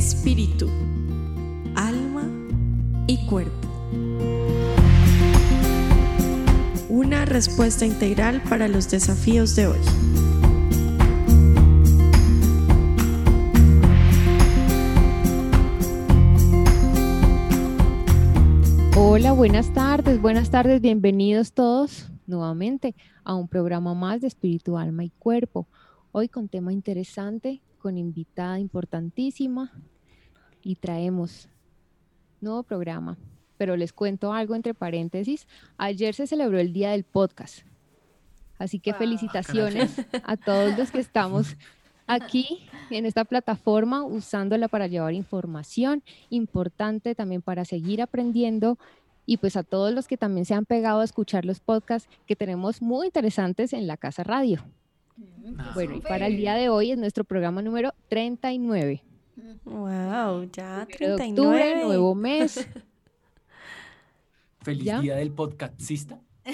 espíritu, alma y cuerpo. Una respuesta integral para los desafíos de hoy. Hola, buenas tardes, buenas tardes, bienvenidos todos nuevamente a un programa más de Espíritu, Alma y Cuerpo. Hoy con tema interesante, con invitada importantísima y traemos nuevo programa. Pero les cuento algo entre paréntesis. Ayer se celebró el Día del Podcast. Así que felicitaciones a todos los que estamos aquí en esta plataforma usándola para llevar información importante también para seguir aprendiendo y pues a todos los que también se han pegado a escuchar los podcasts que tenemos muy interesantes en la Casa Radio. Ah, bueno, y para el día de hoy es nuestro programa número 39. Wow, ya 39. Octubre, nuevo mes. Feliz día del podcastista.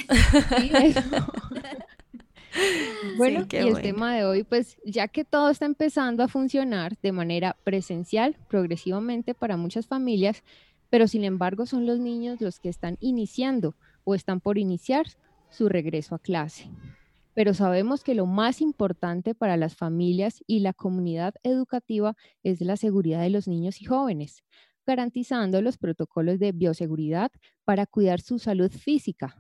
bueno, y el tema de hoy, pues ya que todo está empezando a funcionar de manera presencial progresivamente para muchas familias, pero sin embargo son los niños los que están iniciando o están por iniciar su regreso a clase. Pero sabemos que lo más importante para las familias y la comunidad educativa es la seguridad de los niños y jóvenes, garantizando los protocolos de bioseguridad para cuidar su salud física.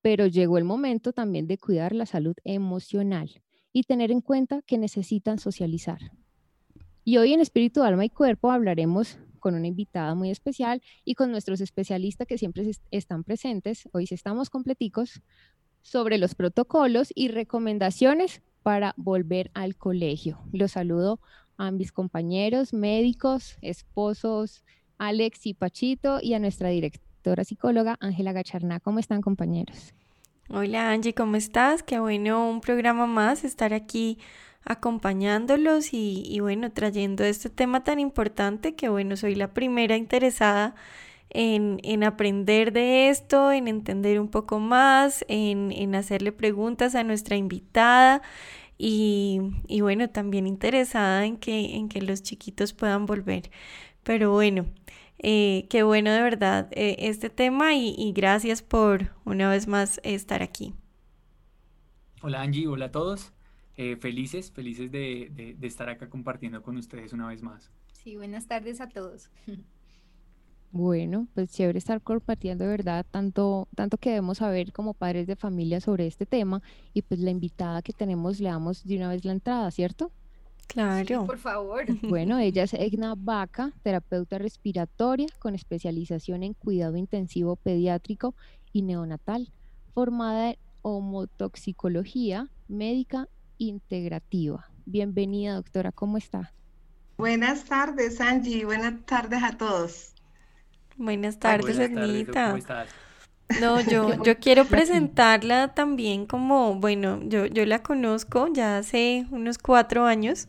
Pero llegó el momento también de cuidar la salud emocional y tener en cuenta que necesitan socializar. Y hoy en Espíritu, Alma y Cuerpo hablaremos con una invitada muy especial y con nuestros especialistas que siempre están presentes. Hoy estamos completicos sobre los protocolos y recomendaciones para volver al colegio. Los saludo a mis compañeros, médicos, esposos, Alex y Pachito, y a nuestra directora psicóloga, Ángela Gacharná. ¿Cómo están, compañeros? Hola, Angie, ¿cómo estás? Qué bueno un programa más, estar aquí acompañándolos y, bueno, trayendo este tema tan importante que bueno, soy la primera interesada en, en, aprender de esto, en entender un poco más, en, en hacerle preguntas a nuestra invitada y, y, bueno, también interesada en que, en que los chiquitos puedan volver. Pero bueno, eh, qué bueno de verdad eh, este tema y, y gracias por una vez más estar aquí. Hola Angie, hola a todos. Eh, felices, felices de, estar acá compartiendo con ustedes una vez más. Sí, buenas tardes a todos. Bueno, pues chévere estar compartiendo de verdad tanto, tanto que debemos saber como padres de familia sobre este tema y pues la invitada que tenemos le damos de una vez la entrada, ¿cierto? Claro. por favor. Bueno, ella es Egna Vaca, terapeuta respiratoria con especialización en cuidado intensivo pediátrico y neonatal, formada en homotoxicología médica integrativa. Bienvenida, doctora, ¿cómo está? Buenas tardes, Angie. Buenas tardes a todos. Buenas tardes, Ernita. No, yo, yo quiero presentarla también como, bueno, yo, yo la conozco ya hace unos cuatro años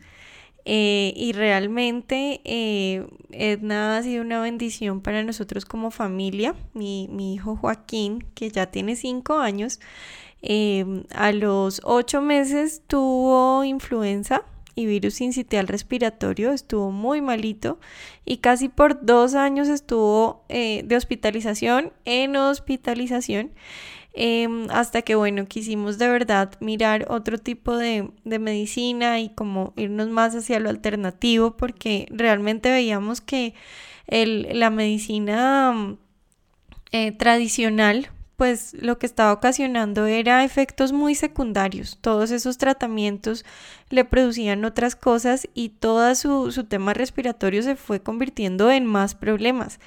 eh, y realmente eh, Edna ha sido una bendición para nosotros como familia. Mi, mi hijo Joaquín, que ya tiene cinco años, Em, a los ocho meses tuvo influenza y virus sincitial respiratorio, estuvo muy malito y casi por dos años estuvo eh, de hospitalización en hospitalización. Em, hasta que bueno, quisimos de verdad mirar otro tipo de, medicina y como irnos más hacia lo alternativo porque realmente veíamos que la medicina eh, tradicional pues lo que estaba ocasionando era efectos muy secundarios. Todos esos tratamientos le producían otras cosas y todo su, su, tema respiratorio se fue convirtiendo en más problemas.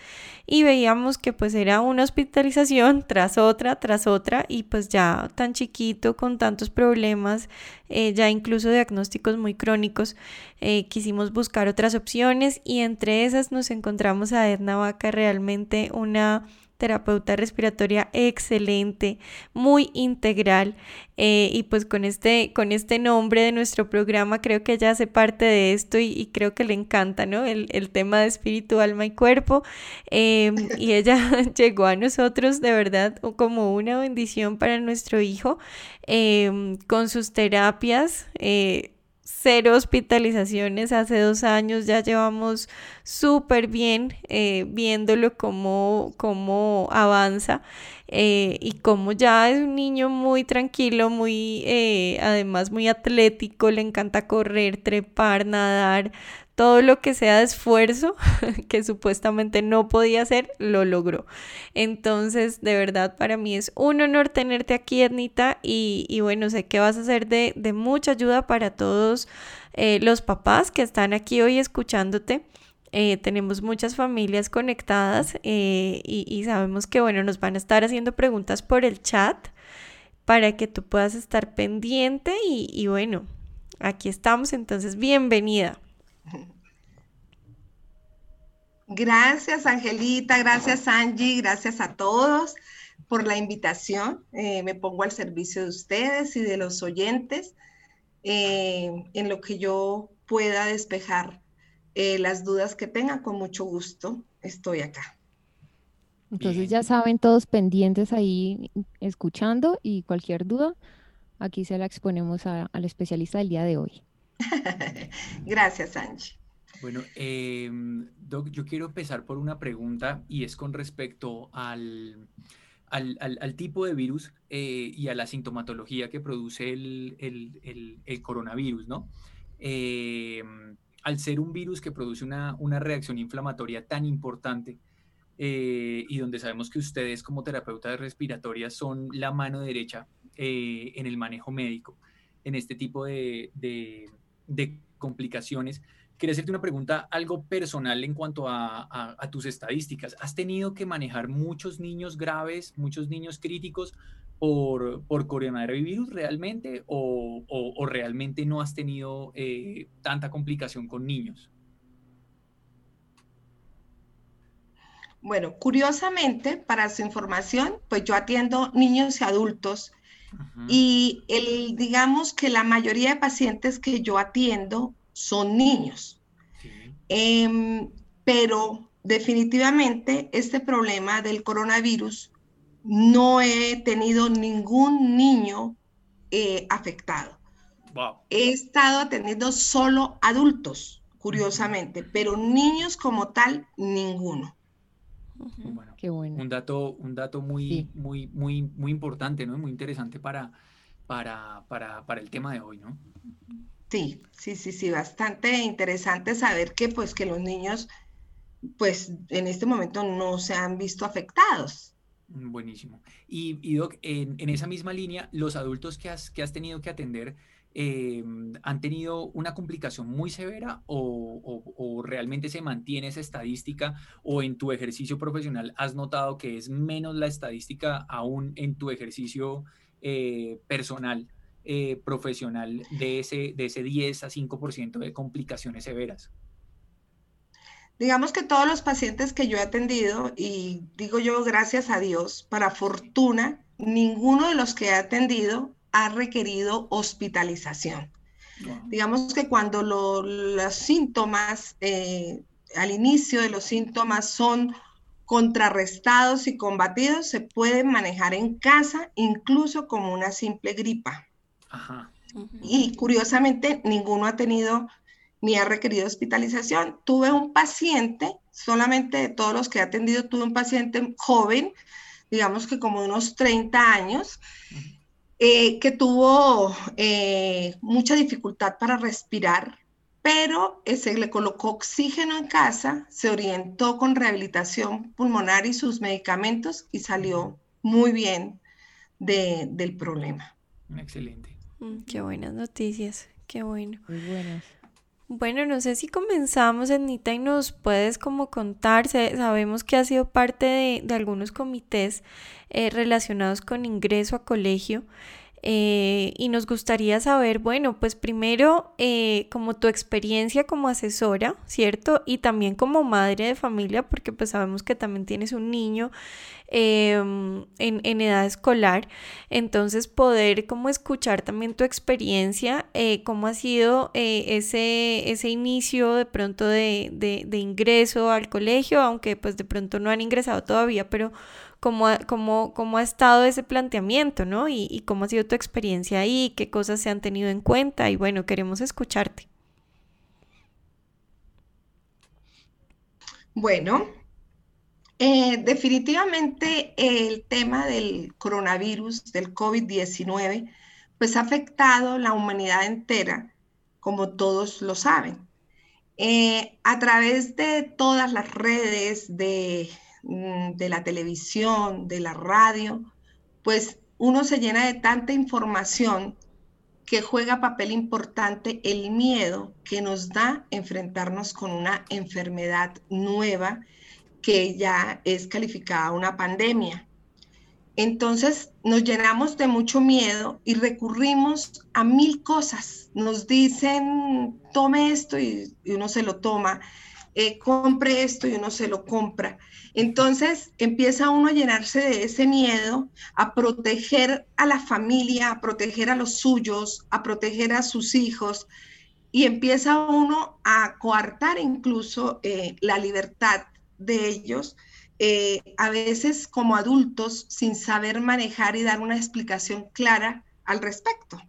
Y veíamos que pues era una hospitalización tras otra, tras otra y pues ya tan chiquito, con tantos problemas, eh, ya incluso diagnósticos muy crónicos, eh, quisimos buscar otras opciones y entre esas nos encontramos a Edna Vaca realmente una terapeuta respiratoria excelente, muy integral. Eh, y pues con este, con este nombre de nuestro programa creo que ella hace parte de esto y, creo que le encanta, ¿no? El, tema de espíritu, alma y cuerpo. Em, y ella llegó a nosotros de verdad como una bendición para nuestro hijo em, con sus terapias. Cero hospitalizaciones. Hace dos años, ya llevamos súper bien eh, viéndolo cómo, cómo avanza eh, y como ya es un niño muy tranquilo, muy, eh, además muy atlético, le encanta correr, trepar, nadar, todo lo que sea de esfuerzo que supuestamente no podía hacer, lo logró. Entonces, de verdad, para mí es un honor tenerte aquí, Ednita, y, bueno, sé que vas a ser de, mucha ayuda para todos eh, los papás que están aquí hoy escuchándote. Eh, tenemos muchas familias conectadas eh, y, sabemos que, bueno, nos van a estar haciendo preguntas por el chat para que tú puedas estar pendiente y, y bueno, aquí estamos, entonces bienvenida. Gracias, Angelita, gracias, Angie, gracias a todos por la invitación. Eh, me pongo al servicio de ustedes y de los oyentes eh, en lo que yo pueda despejar eh, las dudas que tengan. Con mucho gusto estoy acá. Entonces ya saben todos pendientes ahí escuchando y cualquier duda, aquí se la exponemos al especialista del día de hoy. Gracias, Angie. Bueno, em, Doc, yo quiero empezar por una pregunta y es con respecto al, al, tipo de virus eh, y a la sintomatología que produce el, coronavirus, ¿no? Em, al ser un virus que produce una, reacción inflamatoria tan importante eh, y donde sabemos que ustedes como terapeutas respiratorias son la mano derecha eh, en el manejo médico en este tipo de complicaciones, Quería hacerte una pregunta algo personal en cuanto a, tus estadísticas. ¿Has tenido que manejar muchos niños graves, muchos niños críticos por, por coronavirus realmente o, realmente no has tenido eh, tanta complicación con niños? Bueno, curiosamente, para su información, pues yo atiendo niños y adultos y el, digamos que la mayoría de pacientes que yo atiendo son niños. Em, pero definitivamente este problema del coronavirus no he tenido ningún niño eh, afectado. He estado atendiendo solo adultos, curiosamente, pero niños como tal, ninguno. Qué bueno. Un dato, un dato muy, muy, muy, muy importante, ¿no? Muy interesante para, para, para, para el tema de hoy, ¿no? Sí, sí, sí, sí, bastante interesante saber que pues que los niños pues en este momento no se han visto afectados. Buenísimo. Y, Doc, en, esa misma línea, los adultos que has, que has tenido que atender eh, han tenido una complicación muy severa o, realmente se mantiene esa estadística o en tu ejercicio profesional has notado que es menos la estadística aún en tu ejercicio eh, personal eh, profesional de ese, de ese 10 a 5% de complicaciones severas? Digamos que todos los pacientes que yo he atendido, y digo yo gracias a Dios, para fortuna, ninguno de los que he atendido ha requerido hospitalización. Digamos que cuando los síntomas, eh, al inicio de los síntomas son contrarrestados y combatidos, se pueden manejar en casa incluso como una simple gripa. Y curiosamente, ninguno ha tenido ni ha requerido hospitalización. Tuve un paciente, solamente de todos los que he atendido, tuve un paciente joven, digamos que como unos 30 años, eh, que tuvo eh, mucha dificultad para respirar, pero se le colocó oxígeno en casa, se orientó con rehabilitación pulmonar y sus medicamentos y salió muy bien del problema. Excelente. Mm, qué buenas noticias, qué bueno. Muy buenas. Bueno, no sé si comenzamos, Anita, y nos puedes como contar, sabemos que ha sido parte de, algunos comités eh, relacionados con ingreso a colegio. Eh, y nos gustaría saber, bueno, pues primero eh, como tu experiencia como asesora, ¿cierto? Y también como madre de familia, porque pues sabemos que también tienes un niño em, en, edad escolar, entonces poder como escuchar también tu experiencia, eh, cómo ha sido ese, ese inicio de pronto de, de ingreso al colegio, aunque pues de pronto no han ingresado todavía, pero cómo, cómo, cómo ha estado ese planteamiento, ¿no? Y, cómo ha sido tu experiencia ahí, qué cosas se han tenido en cuenta y bueno, queremos escucharte. Bueno, eh, definitivamente el tema del coronavirus, del COVID-19, pues ha afectado la humanidad entera, como todos lo saben. Eh, a través de todas las redes, de, de la televisión, de la radio, pues uno se llena de tanta información que juega papel importante el miedo que nos da enfrentarnos con una enfermedad nueva que ya es calificada una pandemia. Entonces nos llenamos de mucho miedo y recurrimos a mil cosas. Nos dicen, tome esto y, uno se lo toma, eh, compre esto y uno se lo compra. Entonces empieza uno a llenarse de ese miedo, a proteger a la familia, a proteger a los suyos, a proteger a sus hijos, y empieza uno a coartar incluso eh, la libertad de ellos, eh, a veces como adultos, sin saber manejar y dar una explicación clara al respecto.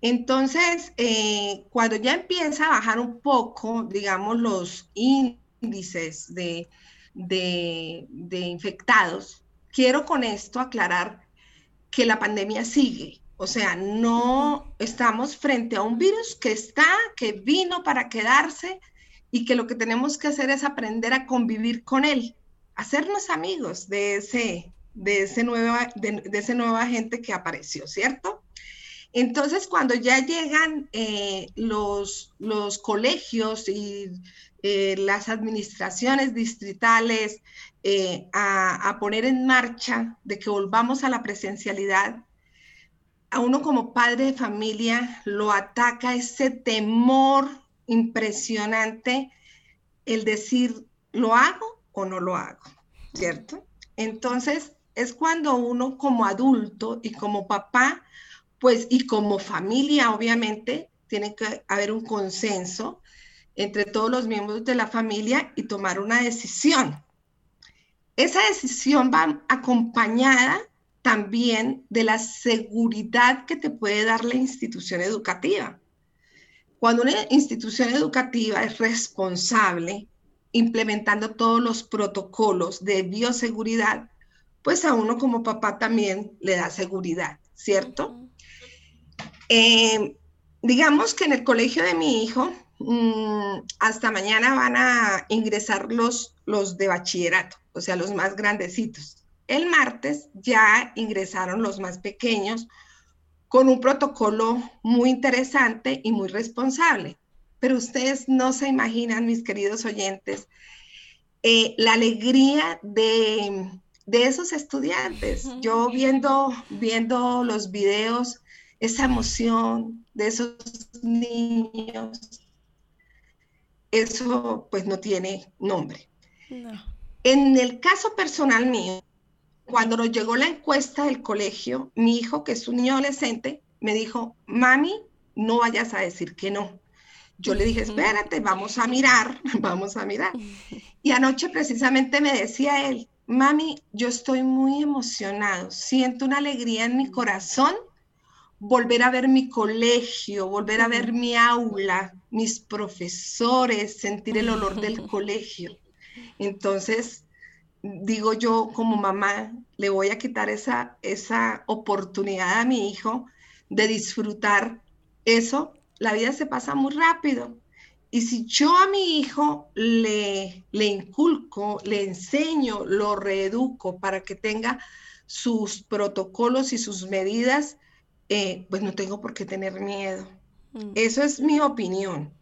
Entonces, eh, cuando ya empieza a bajar un poco, digamos, los índices de, infectados, quiero con esto aclarar que la pandemia sigue. O sea, no estamos frente a un virus que está, que vino para quedarse, y que lo que tenemos que hacer es aprender a convivir con él, hacernos amigos de ese, de ese, nueva, de, ese nuevo agente que apareció, ¿cierto? Entonces, cuando ya llegan eh, los, los colegios y eh, las administraciones distritales eh, a, a, poner en marcha de que volvamos a la presencialidad, a uno como padre de familia lo ataca ese temor impresionante el decir, ¿lo hago o no lo hago? ¿Cierto? Entonces, es cuando uno como adulto y como papá, pues, y como familia, obviamente, tiene que haber un consenso entre todos los miembros de la familia y tomar una decisión. Esa decisión va acompañada también de la seguridad que te puede dar la institución educativa. Cuando una institución educativa es responsable implementando todos los protocolos de bioseguridad, pues a uno como papá también le da seguridad, ¿cierto? Eh, digamos que en el colegio de mi hijo, mm, hasta mañana van a ingresar los, los de bachillerato, o sea, los más grandecitos. El martes ya ingresaron los más pequeños con un protocolo muy interesante y muy responsable. Pero ustedes no se imaginan, mis queridos oyentes, eh, la alegría de, esos estudiantes. Yo viendo, viendo los videos, esa emoción de esos niños, eso pues no tiene nombre. En el caso personal mío, cuando nos llegó la encuesta del colegio, mi hijo, que es un niño adolescente, me dijo, mami, no vayas a decir que no. Yo le dije, espérate, vamos a mirar, vamos a mirar. Y anoche precisamente me decía él, mami, yo estoy muy emocionado, siento una alegría en mi corazón volver a ver mi colegio, volver a ver mi aula, mis profesores, sentir el olor del colegio. Entonces, digo yo como mamá, le voy a quitar esa, esa oportunidad a mi hijo de disfrutar eso, la vida se pasa muy rápido. Y si yo a mi hijo le, le inculco, le enseño, lo reeduco para que tenga sus protocolos y sus medidas, eh, pues no tengo por qué tener miedo. Mm. Eso es mi opinión.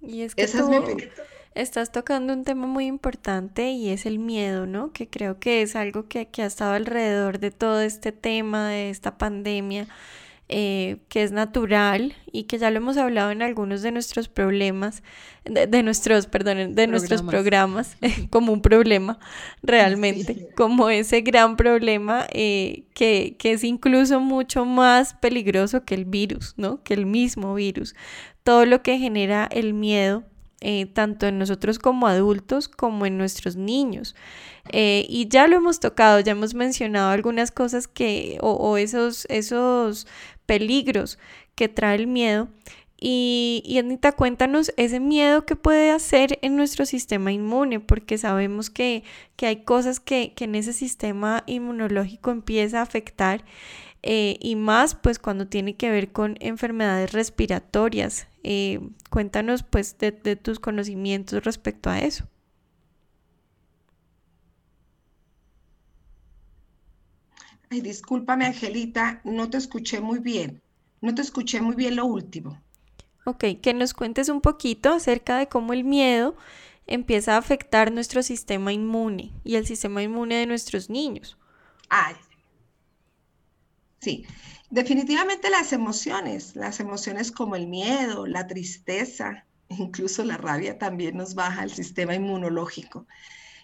Y es que Esa es mi opinión estás tocando un tema muy importante y es el miedo, ¿no? Que creo que es algo que, ha estado alrededor de todo este tema, de esta pandemia, eh, que es natural y que ya lo hemos hablado en algunos de nuestros problemas, de, nuestros, perdón, de nuestros programas, como un problema realmente, como ese gran problema eh, que, que es incluso mucho más peligroso que el virus, ¿no? Que el mismo virus. Todo lo que genera el miedo eh, tanto en nosotros como adultos como en nuestros niños. Eh, y ya lo hemos tocado, ya hemos mencionado algunas cosas que, o, esos, esos peligros que trae el miedo. Y, y, Anita, cuéntanos ese miedo que puede hacer en nuestro sistema inmune, porque sabemos que, hay cosas que, que, en ese sistema inmunológico empieza a afectar eh, y más pues cuando tiene que ver con enfermedades respiratorias. Eh, cuéntanos pues de, tus conocimientos respecto a eso. Ay, discúlpame, Angelita, no te escuché muy bien. No te escuché muy bien lo último. Ok, que nos cuentes un poquito acerca de cómo el miedo empieza a afectar nuestro sistema inmune y el sistema inmune de nuestros niños. Ay, Sí, definitivamente las emociones, las emociones como el miedo, la tristeza, incluso la rabia también nos baja el sistema inmunológico.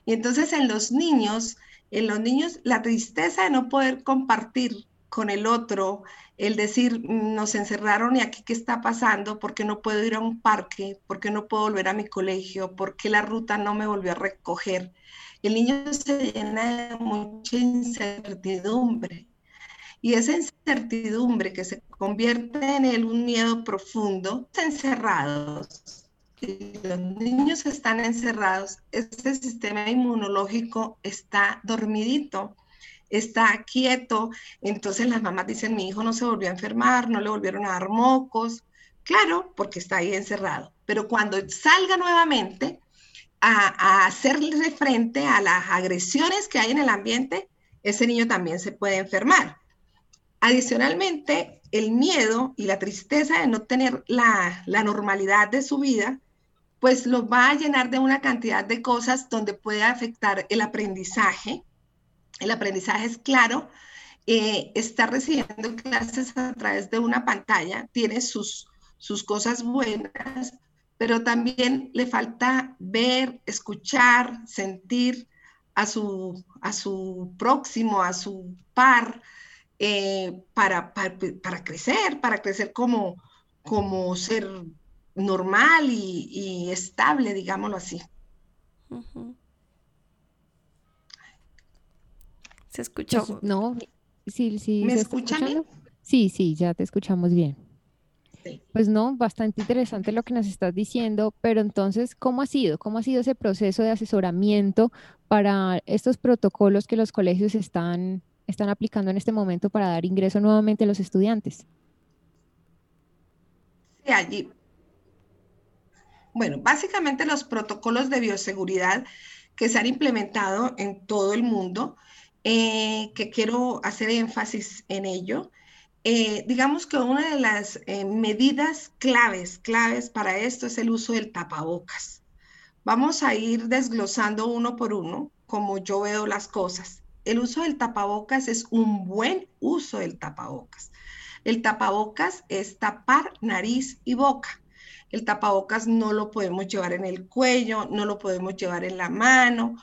Y entonces en los niños, en los niños, la tristeza de no poder compartir con el otro, el decir, mm, nos encerraron y aquí qué está pasando, por qué no puedo ir a un parque, por qué no puedo volver a mi colegio, por qué la ruta no me volvió a recoger. El niño se llena de mucha incertidumbre y esa incertidumbre que se convierte en él un miedo profundo, encerrados. Los niños están encerrados, este sistema inmunológico está dormidito, está quieto. Entonces las mamás dicen, mi hijo no se volvió a enfermar, no le volvieron a dar mocos. Claro, porque está ahí encerrado. Pero cuando salga nuevamente a, a hacerle frente a las agresiones que hay en el ambiente, ese niño también se puede enfermar. Adicionalmente, el miedo y la tristeza de no tener la, normalidad de su vida, pues lo va a llenar de una cantidad de cosas donde puede afectar el aprendizaje. El aprendizaje es claro, eh, está recibiendo clases a través de una pantalla, tiene sus, sus cosas buenas, pero también le falta ver, escuchar, sentir a su, a su próximo, a su par, eh, para, para, crecer, para crecer como, como ser normal y, estable, digámoslo así. ¿Se escuchó? Pues, no, sí, sí. ¿Me escuchan bien? Sí, sí, ya te escuchamos bien. Pues no, bastante interesante lo que nos estás diciendo, pero entonces, ¿cómo ha sido? ¿Cómo ha sido ese proceso de asesoramiento para estos protocolos que los colegios están están aplicando en este momento para dar ingreso nuevamente a los estudiantes? Sí, allí. Bueno, básicamente los protocolos de bioseguridad que se han implementado en todo el mundo, eh, que quiero hacer énfasis en ello. Eh, digamos que una de las eh, medidas claves, claves para esto es el uso del tapabocas. Vamos a ir desglosando uno por uno, como yo veo las cosas el uso del tapabocas es un buen uso del tapabocas. El tapabocas es tapar nariz y boca. El tapabocas no lo podemos llevar en el cuello, no lo podemos llevar en la mano.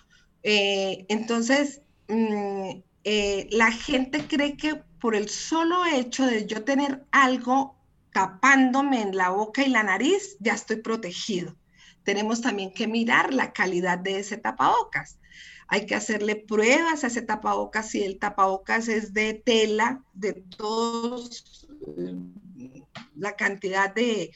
Eh, entonces, mm, eh, la gente cree que por el solo hecho de yo tener algo tapándome en la boca y la nariz, ya estoy protegido. Tenemos también que mirar la calidad de ese tapabocas hay que hacerle pruebas a ese tapabocas, si el tapabocas es de tela, de todos, eh, la cantidad de,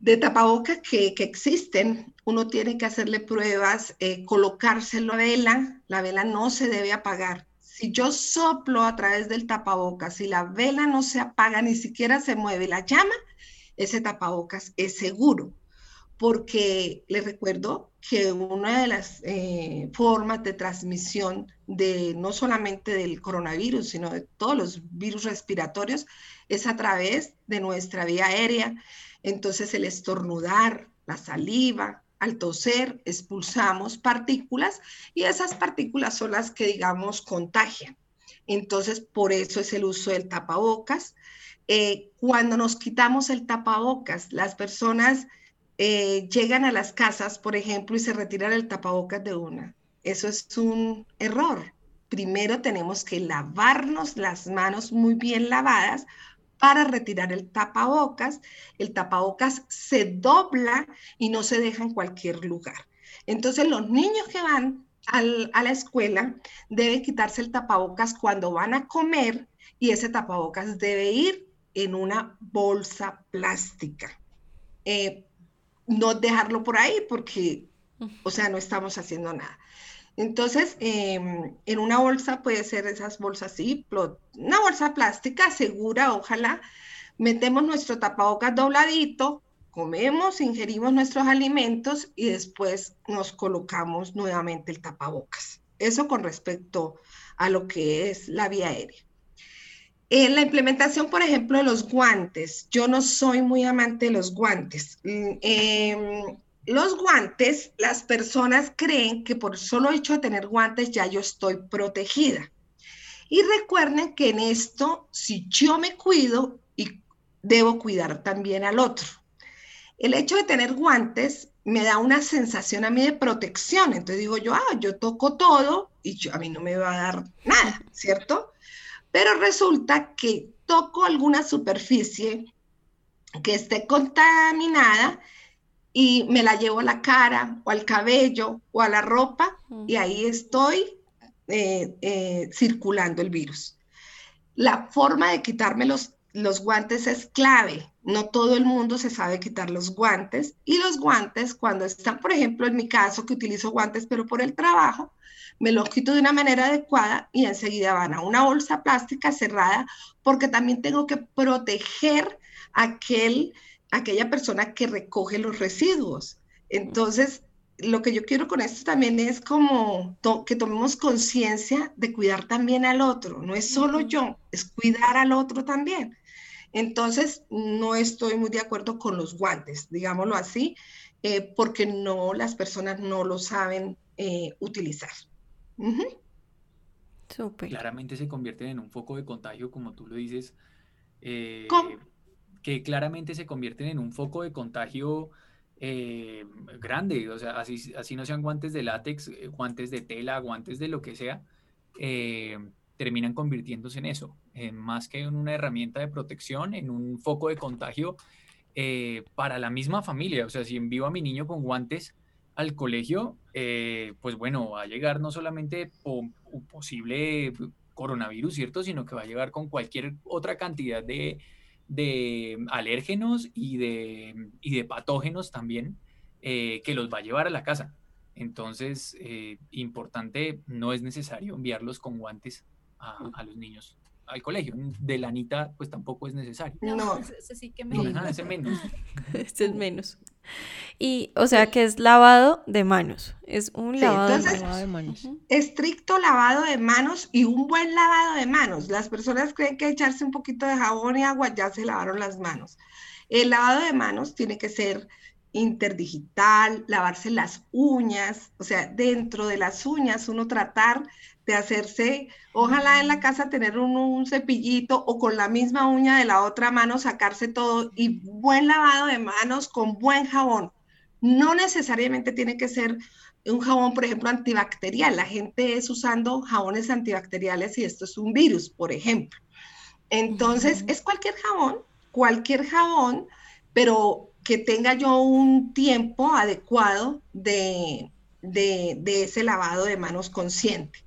de tapabocas que, existen, uno tiene que hacerle pruebas, eh, colocárselo a vela, la vela no se debe apagar. Si yo soplo a través del tapabocas, si la vela no se apaga, ni siquiera se mueve la llama, ese tapabocas es seguro porque les recuerdo que una de las eh, formas de transmisión de no solamente del coronavirus, sino de todos los virus respiratorios, es a través de nuestra vía aérea. Entonces el estornudar, la saliva, al toser, expulsamos partículas y esas partículas son las que, digamos, contagian. Entonces, por eso es el uso del tapabocas. Eh, cuando nos quitamos el tapabocas, las personas eh, llegan a las casas, por ejemplo, y se retiran el tapabocas de una. Eso es un error. Primero tenemos que lavarnos las manos muy bien lavadas para retirar el tapabocas. El tapabocas se dobla y no se deja en cualquier lugar. Entonces los niños que van a la escuela deben quitarse el tapabocas cuando van a comer y ese tapabocas debe ir en una bolsa plástica. Eh, no dejarlo por ahí porque, o sea, no estamos haciendo nada. Entonces, em, en una bolsa puede ser esas bolsas así, una bolsa plástica segura, ojalá. Metemos nuestro tapabocas dobladito, comemos, ingerimos nuestros alimentos y después nos colocamos nuevamente el tapabocas. Eso con respecto a lo que es la vía aérea. En la implementación, por ejemplo, de los guantes, yo no soy muy amante de los guantes. Em, los guantes, las personas creen que por solo hecho de tener guantes ya yo estoy protegida. Y recuerden que en esto, si yo me cuido, y debo cuidar también al otro. El hecho de tener guantes me da una sensación a mí de protección. Entonces digo yo, ah, yo toco todo y a mí no me va a dar nada, ¿cierto? Pero resulta que toco alguna superficie que esté contaminada y me la llevo a la cara o al cabello o a la ropa y ahí estoy eh, eh, circulando el virus. La forma de quitarme los, los guantes es clave. No todo el mundo se sabe quitar los guantes y los guantes cuando están, por ejemplo, en mi caso que utilizo guantes pero por el trabajo, me los quito de una manera adecuada y enseguida van a una bolsa plástica cerrada porque también tengo que proteger aquel aquella persona que recoge los residuos. Entonces, lo que yo quiero con esto también es como que tomemos conciencia de cuidar también al otro. No es solo yo, es cuidar al otro también. Entonces, no estoy muy de acuerdo con los guantes, digámoslo así, eh, porque no, las personas no lo saben eh, utilizar. Claramente se convierten en un foco de contagio, como tú lo dices. Eh, que claramente se convierten en un foco de contagio eh, grande, o sea, así, así no sean guantes de látex, eh, guantes de tela, guantes de lo que sea, eh, terminan convirtiéndose en eso, en más que en una herramienta de protección, en un foco de contagio para la misma familia. O sea, si envío a mi niño con guantes al colegio, pues bueno, va a llegar no solamente un posible coronavirus, ¿cierto? Sino que va a llegar con cualquier otra cantidad de de alérgenos y de, y de patógenos también eh, que los va a llevar a la casa. Entonces, eh, importante, no es necesario enviarlos con guantes a, a los niños al colegio. De la Anita, pues tampoco es necesario. No, ese, sí que menos. No, ese menos. este es menos. Y, o sea, que es lavado de manos. Es un lavado, de manos. Estricto lavado de manos y un buen lavado de manos. Las personas creen que echarse un poquito de jabón y agua ya se lavaron las manos. El lavado de manos tiene que ser interdigital, lavarse las uñas, o sea, dentro de las uñas uno tratar de hacerse, ojalá en la casa tener un, cepillito o con la misma uña de la otra mano sacarse todo y buen lavado de manos con buen jabón. No necesariamente tiene que ser un jabón, por ejemplo, antibacterial. La gente es usando jabones antibacteriales y esto es un virus, por ejemplo. Entonces, es cualquier jabón, cualquier jabón, pero que tenga yo un tiempo adecuado de, de ese lavado de manos consciente.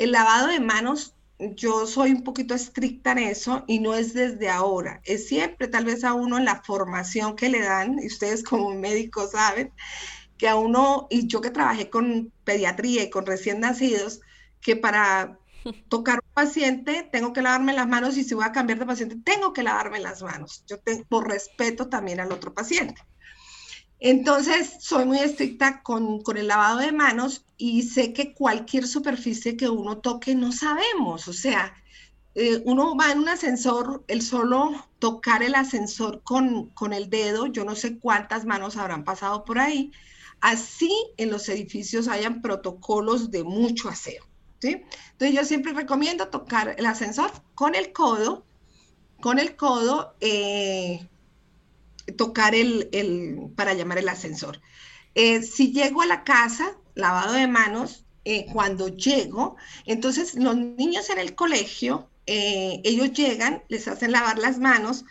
El lavado de manos, yo soy un poquito estricta en eso y no es desde ahora, es siempre tal vez a uno en la formación que le dan, y ustedes como médicos saben, que a uno, y yo que trabajé con pediatría y con recién nacidos, que para tocar un paciente tengo que lavarme las manos y si voy a cambiar de paciente tengo que lavarme las manos, yo tengo, por respeto también al otro paciente. Entonces, soy muy estricta con, el lavado de manos y sé que cualquier superficie que uno toque no sabemos. O sea, eh, uno va en un ascensor, el solo tocar el ascensor con, con el dedo, yo no sé cuántas manos habrán pasado por ahí. Así en los edificios hayan protocolos de mucho aseo. ¿sí? Entonces, yo siempre recomiendo tocar el ascensor con el codo, con el codo. Eh, tocar el, para llamar el ascensor. Eh, si llego a la casa, lavado de manos, eh, cuando llego, entonces los niños en el colegio eh, ellos llegan, les hacen lavar las manos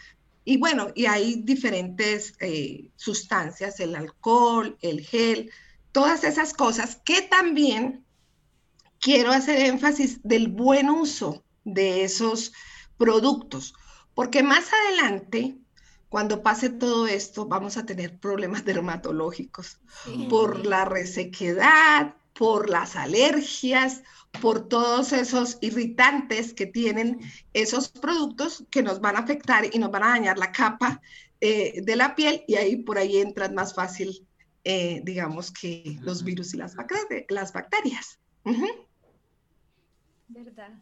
y bueno, y hay diferentes sustancias, el alcohol, el gel, todas esas cosas que también quiero hacer énfasis del buen uso de esos productos, porque más adelante, cuando pase todo esto, vamos a tener problemas dermatológicos por la resequedad, por las alergias, por todos esos irritantes que tienen esos productos que nos van a afectar y nos van a dañar la capa eh, de la piel y ahí por ahí entran más fácil, eh, digamos que los virus y las, las bacterias. ¿Verdad?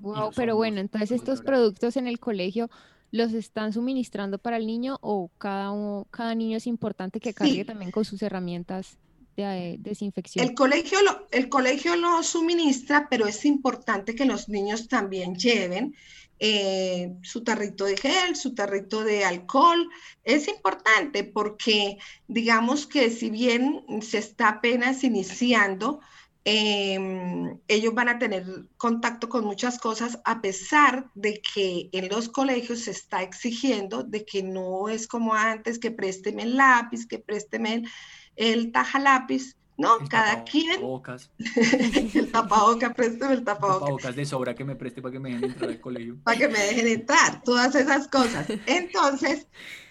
Wow, pero bueno, entonces estos productos en el colegio los están suministrando para el niño o cada, cada niño es importante que cargue también con sus herramientas de desinfección. El colegio, lo, el colegio lo suministra, pero es importante que los niños también lleven eh, su tarrito de gel, su tarrito de alcohol. Es importante porque digamos que si bien se está apenas iniciando, em, ellos van a tener contacto con muchas cosas a pesar de que en los colegios se está exigiendo de que no es como antes, que présteme el lápiz, que présteme el el taja lápiz, ¿no? Cada quien. el tapabocas, préstame el tapabocas. El tapabocas de sobra que me preste para que me dejen entrar al colegio. Para que me dejen entrar, todas esas cosas. Entonces,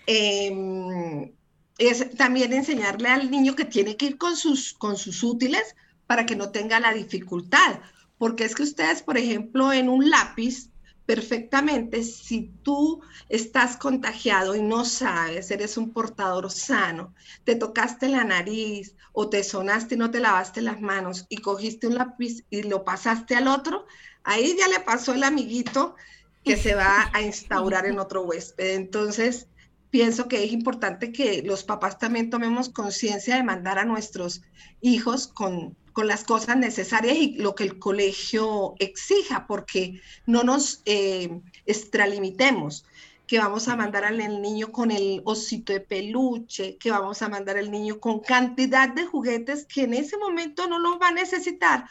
em, es también enseñarle al niño que tiene que ir con sus, con sus útiles para que no tenga la dificultad. Porque es que ustedes, por ejemplo, en un lápiz, perfectamente si tú estás contagiado y no sabes, eres un portador sano, te tocaste la nariz o te sonaste y no te lavaste las manos y cogiste un lápiz y lo pasaste al otro, ahí ya le pasó el amiguito que se va a instaurar en otro huésped. Entonces, pienso que es importante que los papás también tomemos conciencia de mandar a nuestros hijos con con las cosas necesarias y lo que el colegio exija, porque no nos eh, extralimitemos, que vamos a mandar al niño con el osito de peluche, que vamos a mandar al niño con cantidad de juguetes que en ese momento no los va a necesitar,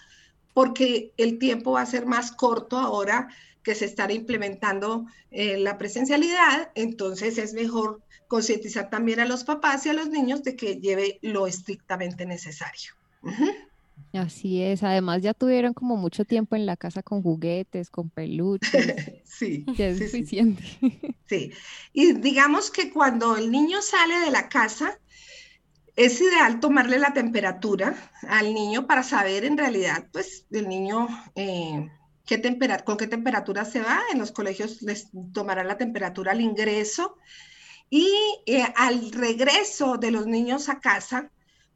porque el tiempo va a ser más corto ahora que se estará implementando eh, la presencialidad, entonces es mejor concientizar también a los papás y a los niños de que lleve lo estrictamente necesario. Así es, además ya tuvieron como mucho tiempo en la casa con juguetes, con peluches. sí. Ya es suficiente. Sí. Y digamos que cuando el niño sale de la casa, es ideal tomarle la temperatura al niño para saber en realidad, pues, el niño eh, qué con qué temperatura se va. En los colegios les tomarán la temperatura al ingreso. Y eh, al regreso de los niños a casa,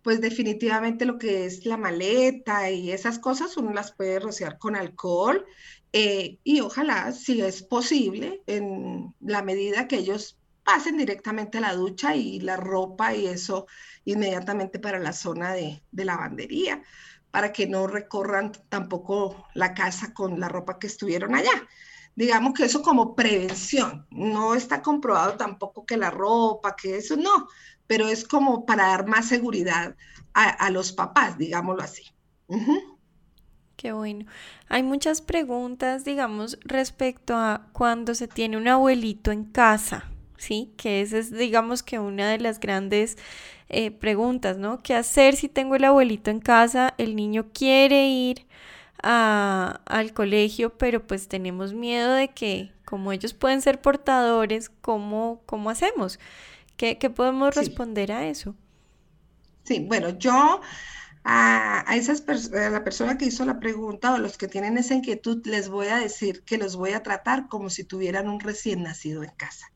pues definitivamente lo que es la maleta y esas cosas uno las puede rociar con alcohol eh, y ojalá, si es posible, en la medida que ellos pasen directamente a la ducha y la ropa y eso inmediatamente para la zona de, de lavandería, para que no recorran tampoco la casa con la ropa que estuvieron allá digamos que eso como prevención. No está comprobado tampoco que la ropa, que eso no, pero es como para dar más seguridad a, los papás, digámoslo así. Qué bueno. Hay muchas preguntas, digamos, respecto a cuando se tiene un abuelito en casa, ¿sí? Que esa es, digamos, que una de las grandes eh, preguntas, ¿no? ¿Qué hacer si tengo el abuelito en casa? El niño quiere ir a, al colegio, pero pues tenemos miedo de que, como ellos pueden ser portadores, ¿cómo, cómo hacemos? ¿Qué, podemos responder a eso? Sí, bueno, yo a, esas a la persona que hizo la pregunta o los que tienen esa inquietud, les voy a decir que los voy a tratar como si tuvieran un recién nacido en casa.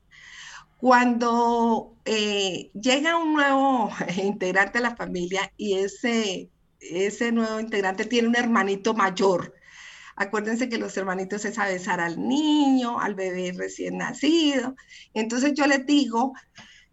Cuando eh, llega un nuevo integrante a la familia y ese, ese nuevo integrante tiene un hermanito mayor, acuérdense que los hermanitos es a besar al niño, al bebé recién nacido. Entonces yo les digo,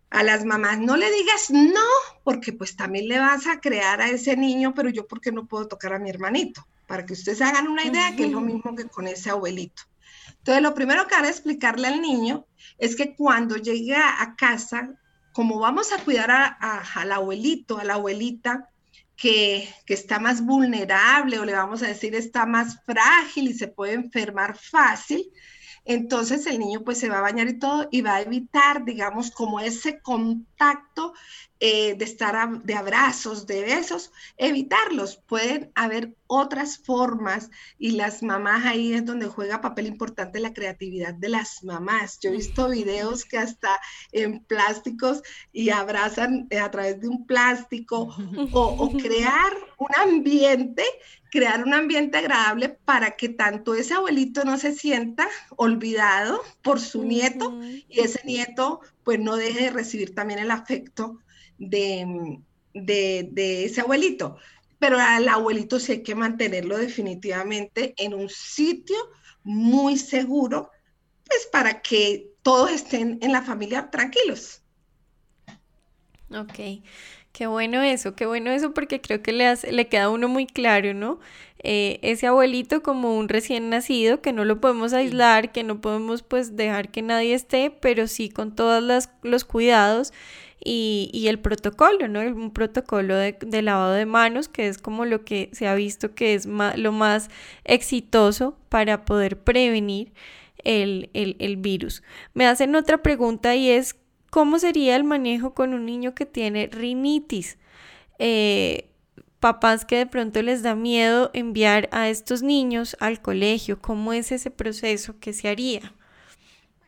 a las mamás, no le digas no, porque pues también le vas a crear a ese niño, pero yo porque no puedo tocar a mi hermanito, para que ustedes hagan una idea que es lo mismo que con ese abuelito. Entonces, lo primero que haré explicarle al niño es que cuando llegue a casa, como vamos a cuidar a, al abuelito, a la abuelita, que, que, está más vulnerable o le vamos a decir está más frágil y se puede enfermar fácil, entonces el niño pues se va a bañar y todo y va a evitar, digamos, como ese contacto eh, de estar de abrazos, de besos, evitarlos. Pueden haber otras formas y las mamás ahí es donde juega papel importante la creatividad de las mamás. Yo he visto videos que hasta en plásticos y abrazan eh, a través de un plástico o, o crear un ambiente crear un ambiente agradable para que tanto ese abuelito no se sienta olvidado por su nieto y ese nieto pues no deje de recibir también el afecto de, de, ese abuelito. Pero al abuelito sí hay que mantenerlo definitivamente en un sitio muy seguro, pues para que todos estén en la familia tranquilos. Ok. Qué bueno eso, qué bueno eso porque creo que le, hace, le queda a uno muy claro, ¿no? Eh, ese abuelito como un recién nacido, que no lo podemos aislar, que no podemos pues dejar que nadie esté, pero sí con todos los cuidados y, y, el protocolo, ¿no? Un protocolo de, lavado de manos, que es como lo que se ha visto que es lo más exitoso para poder prevenir el, virus. Me hacen otra pregunta y es, ¿Cómo sería el manejo con un niño que tiene rinitis? Eh, papás que de pronto les da miedo enviar a estos niños al colegio, ¿cómo es ese proceso que se haría?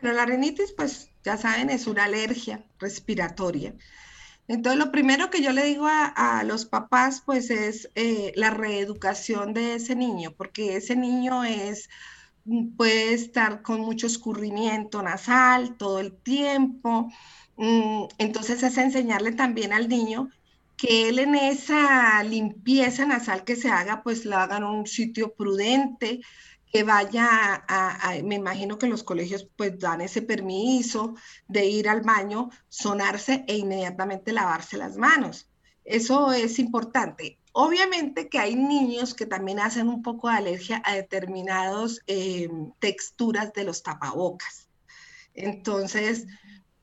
Pero la rinitis, pues ya saben, es una alergia respiratoria. Entonces, lo primero que yo le digo a, los papás, pues es eh, la reeducación de ese niño, porque ese niño es, puede estar con mucho escurrimiento nasal todo el tiempo, Mm, entonces es enseñarle también al niño que él en esa limpieza nasal que se haga, pues la haga en un sitio prudente, que vaya a, me imagino que los colegios pues dan ese permiso de ir al baño, sonarse e inmediatamente lavarse las manos. Eso es importante. Obviamente que hay niños que también hacen un poco de alergia a determinadas eh, texturas de los tapabocas. Entonces,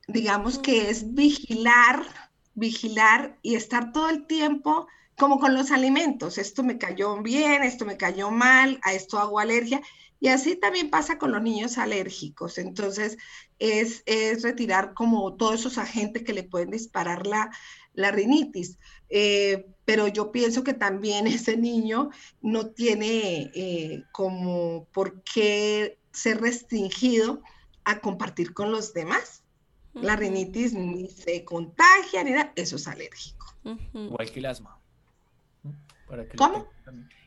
digamos que es vigilar, vigilar y estar todo el tiempo como con los alimentos. Esto me cayó bien, esto me cayó mal, a esto hago alergia. Y así también pasa con los niños alérgicos. Entonces, es, retirar como todos esos agentes que le pueden disparar la, la rinitis. Eh, pero yo pienso que también ese niño no tiene eh, como por qué ser restringido a compartir con los demás. La rinitis ni se contagia ni nada, eso es alérgico. Igual que el asma. ¿Cómo?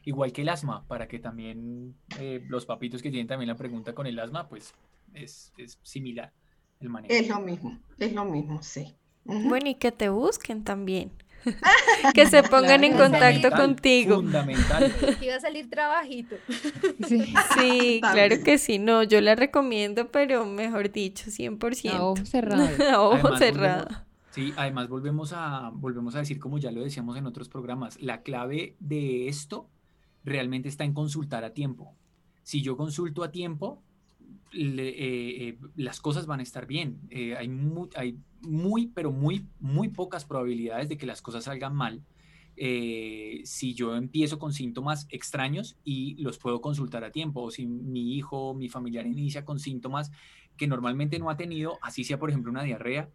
igual que el asma, para que también eh, los papitos que tienen también la pregunta con el asma, pues es, similar el manejo. Es lo mismo, es lo mismo, sí. Bueno, y que te busquen también. que se pongan en contacto contigo. Fundamental. Iba a salir trabajito. Sí, claro que sí. No, yo la recomiendo, pero mejor dicho, 100%. A ojo cerrado. ojo cerrado. Sí, además volvemos a, volvemos a decir, como ya lo decíamos en otros programas, la clave de esto realmente está en consultar a tiempo. Si yo consulto a tiempo, eh, eh, las cosas van a estar bien. Eh, hay, muy, hay muy, pero muy, muy pocas probabilidades de que las cosas salgan mal. si yo empiezo con síntomas extraños y los puedo consultar a tiempo, o si mi hijo, mi familiar inicia con síntomas que normalmente no ha tenido, así sea por ejemplo una diarrea,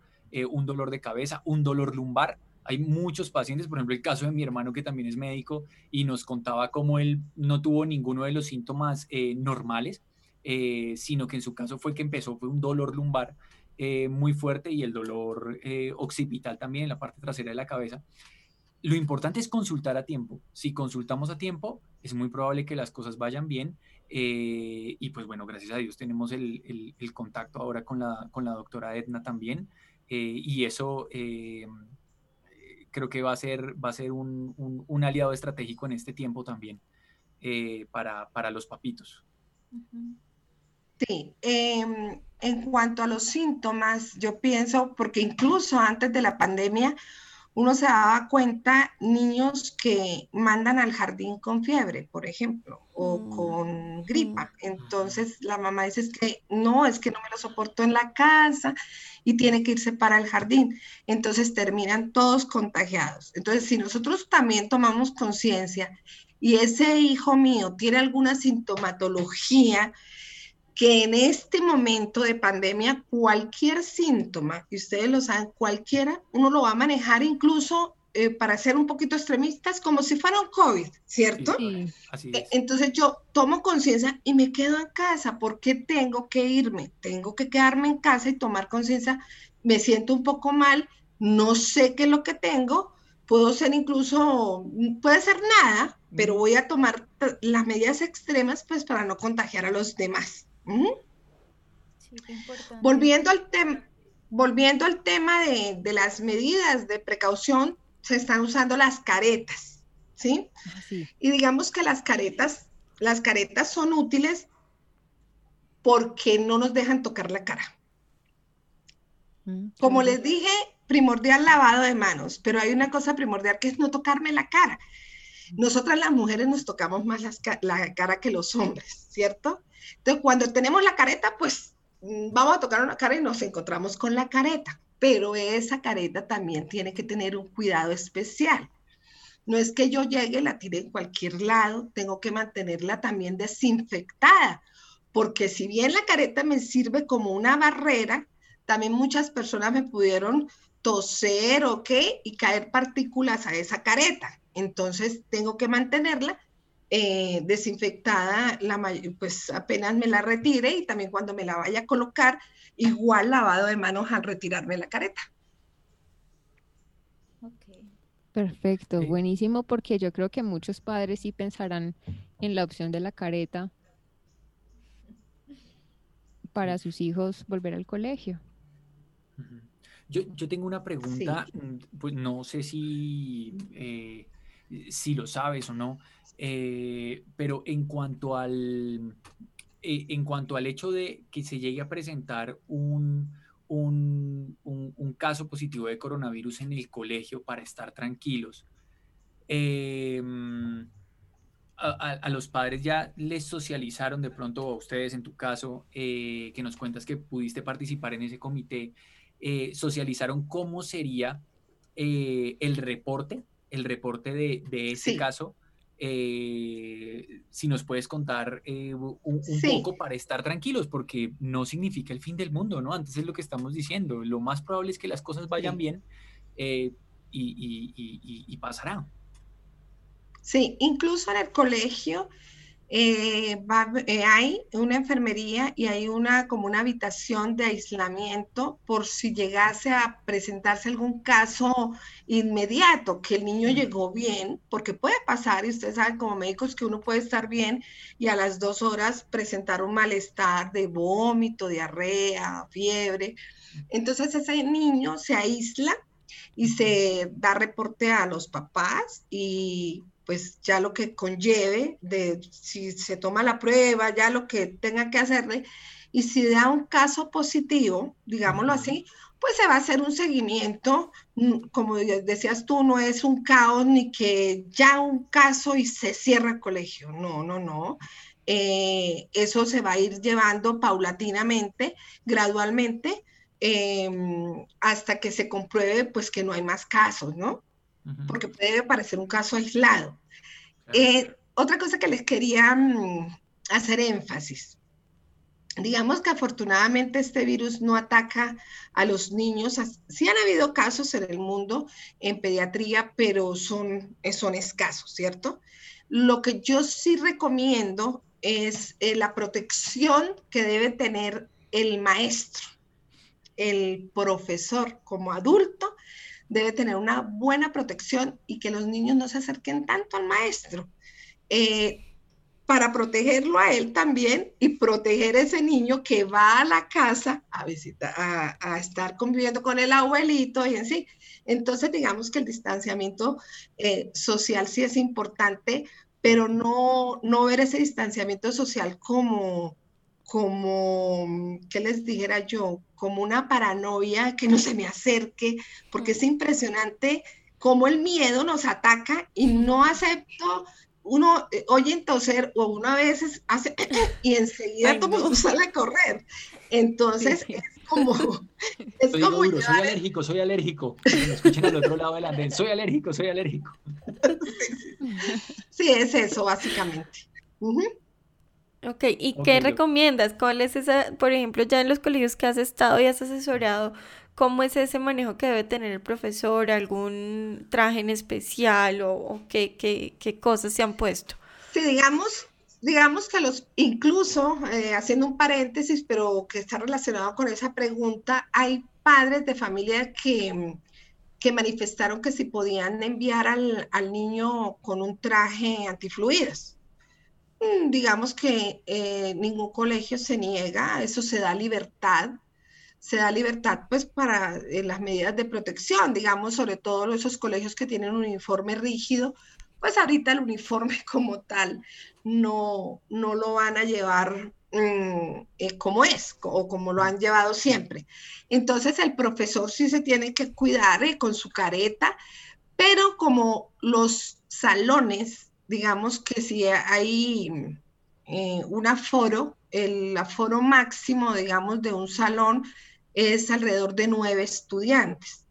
un dolor de cabeza, un dolor lumbar, hay muchos pacientes, por ejemplo, el caso de mi hermano que también es médico y nos contaba cómo él no tuvo ninguno de los síntomas normales, eh, sino que en su caso fue que empezó, fue un dolor lumbar eh, muy fuerte y el dolor eh, occipital también en la parte trasera de la cabeza. Lo importante es consultar a tiempo. Si consultamos a tiempo, es muy probable que las cosas vayan bien. y pues bueno, gracias a Dios tenemos el, el, contacto ahora con la, con la doctora Edna también. Y eso creo que va a ser, va a ser un, un, un aliado estratégico en este tiempo también para, para, los papitos. Sí, em, en cuanto a los síntomas, yo pienso, porque incluso antes de la pandemia uno se daba cuenta niños que mandan al jardín con fiebre, por ejemplo, o mm, con gripa. Mm. Entonces la mamá dice es que no, es que no me lo soporto en la casa y tiene que irse para el jardín. Entonces terminan todos contagiados. Entonces si nosotros también tomamos conciencia y ese hijo mío tiene alguna sintomatología, que en este momento de pandemia cualquier síntoma, y ustedes lo saben, cualquiera, uno lo va a manejar incluso eh, para ser un poquito extremistas, como si fuera un COVID, ¿cierto? Sí, así e, es. Entonces yo tomo conciencia y me quedo en casa. ¿Por qué tengo que irme? Tengo que quedarme en casa y tomar conciencia. Me siento un poco mal, no sé qué es lo que tengo, puedo ser incluso, puede ser nada, pero voy a tomar las medidas extremas pues para no contagiar a los demás. Volviendo, al volviendo al tema de, las medidas de precaución, se están usando las caretas, ¿sí? Y digamos que las caretas, las caretas son útiles porque no nos dejan tocar la cara. Mm, Como les dije, primordial lavado de manos, pero hay una cosa primordial que es no tocarme la cara. Nosotras las mujeres nos tocamos más la cara que los hombres, ¿cierto? Entonces, cuando tenemos la careta, pues mm, vamos a tocar una cara y nos encontramos con la careta, pero esa careta también tiene que tener un cuidado especial. No es que yo llegue, la tire en cualquier lado, tengo que mantenerla también desinfectada, porque si bien la careta me sirve como una barrera, también muchas personas me pudieron toser o qué y caer partículas a esa careta. Entonces tengo que mantenerla eh, desinfectada, la, pues apenas me la retire y también cuando me la vaya a colocar, igual lavado de manos al retirarme la careta. Perfecto, buenísimo porque yo creo que muchos padres sí pensarán en la opción de la careta para sus hijos volver al colegio. Yo, tengo una pregunta, mm, pues no sé si, eh, si lo sabes o no, eh, pero en cuanto al eh, en cuanto al hecho de que se llegue a presentar un, un, caso positivo de coronavirus en el colegio para estar tranquilos, em, a, los padres ya les socializaron de pronto a ustedes en tu caso, eh, que nos cuentas que pudiste participar en ese comité, socializaron cómo sería el reporte, el reporte de, ese caso eh, si nos puedes contar eh, un, poco para estar tranquilos, porque no significa el fin del mundo, ¿no? Antes es lo que estamos diciendo, lo más probable es que las cosas vayan bien eh, y, pasará. Sí, incluso en el colegio eh, eh, hay una enfermería y hay una como una habitación de aislamiento por si llegase a presentarse algún caso inmediato, que el niño llegó bien, porque puede pasar, y ustedes saben como médicos que uno puede estar bien y a las dos horas presentar un malestar de vómito, diarrea, fiebre. Entonces ese niño se aísla y se da reporte a los papás y pues ya lo que conlleve, de si se toma la prueba, ya lo que tenga que hacerle, y si da un caso positivo, digámoslo así, pues se va a hacer un seguimiento, mm, como decías tú, no es un caos ni que ya un caso y se cierra el colegio, no, no, no. Eh, eso se va a ir llevando paulatinamente, gradualmente, em, hasta que se compruebe pues que no hay más casos, ¿no? Porque puede parecer un caso aislado. Eh, otra cosa que les quería mm, hacer énfasis. Digamos que afortunadamente este virus no ataca a los niños. Sí han habido casos en el mundo en pediatría, pero son, son escasos, ¿cierto? Lo que yo sí recomiendo es eh, la protección que debe tener el maestro, el profesor como adulto debe tener una buena protección y que los niños no se acerquen tanto al maestro. Eh, para protegerlo a él también y proteger a ese niño que va a la casa a visitar, a, estar conviviendo con el abuelito y en sí. Entonces, digamos que el distanciamiento eh, social sí es importante, pero no, no ver ese distanciamiento social como, como, ¿qué les dijera yo? Como una paranoia que no se me acerque, porque es impresionante cómo el miedo nos ataca y no acepto uno eh, oye toser o uno a veces hace y enseguida como sale a correr. Entonces es como... Es como soy alérgico, soy alérgico. Me escuchen al otro lado del andén, soy alérgico, soy alérgico. Sí, es eso básicamente. Ok, ¿y qué recomiendas? ¿Cuál es esa, por ejemplo, ya en los colegios que has estado y has asesorado, ¿Cómo es ese manejo que debe tener el profesor? ¿Algún traje en especial o, qué, qué, cosas se han puesto? Sí, digamos, digamos que los, incluso eh, haciendo un paréntesis, pero que está relacionado con esa pregunta, hay padres de familia que, que manifestaron que si podían enviar al, al niño con un traje antifluidas. Mm, digamos que eh, ningún colegio se niega, eso se da libertad se da libertad pues para eh, las medidas de protección, digamos, sobre todo esos colegios que tienen un uniforme rígido, pues ahorita el uniforme como tal no, no lo van a llevar mm, eh, como es o como lo han llevado siempre. Entonces el profesor sí se tiene que cuidar con su careta, pero como los salones, digamos que si hay un aforo, el aforo máximo, digamos, de un salón es alrededor de nueve estudiantes.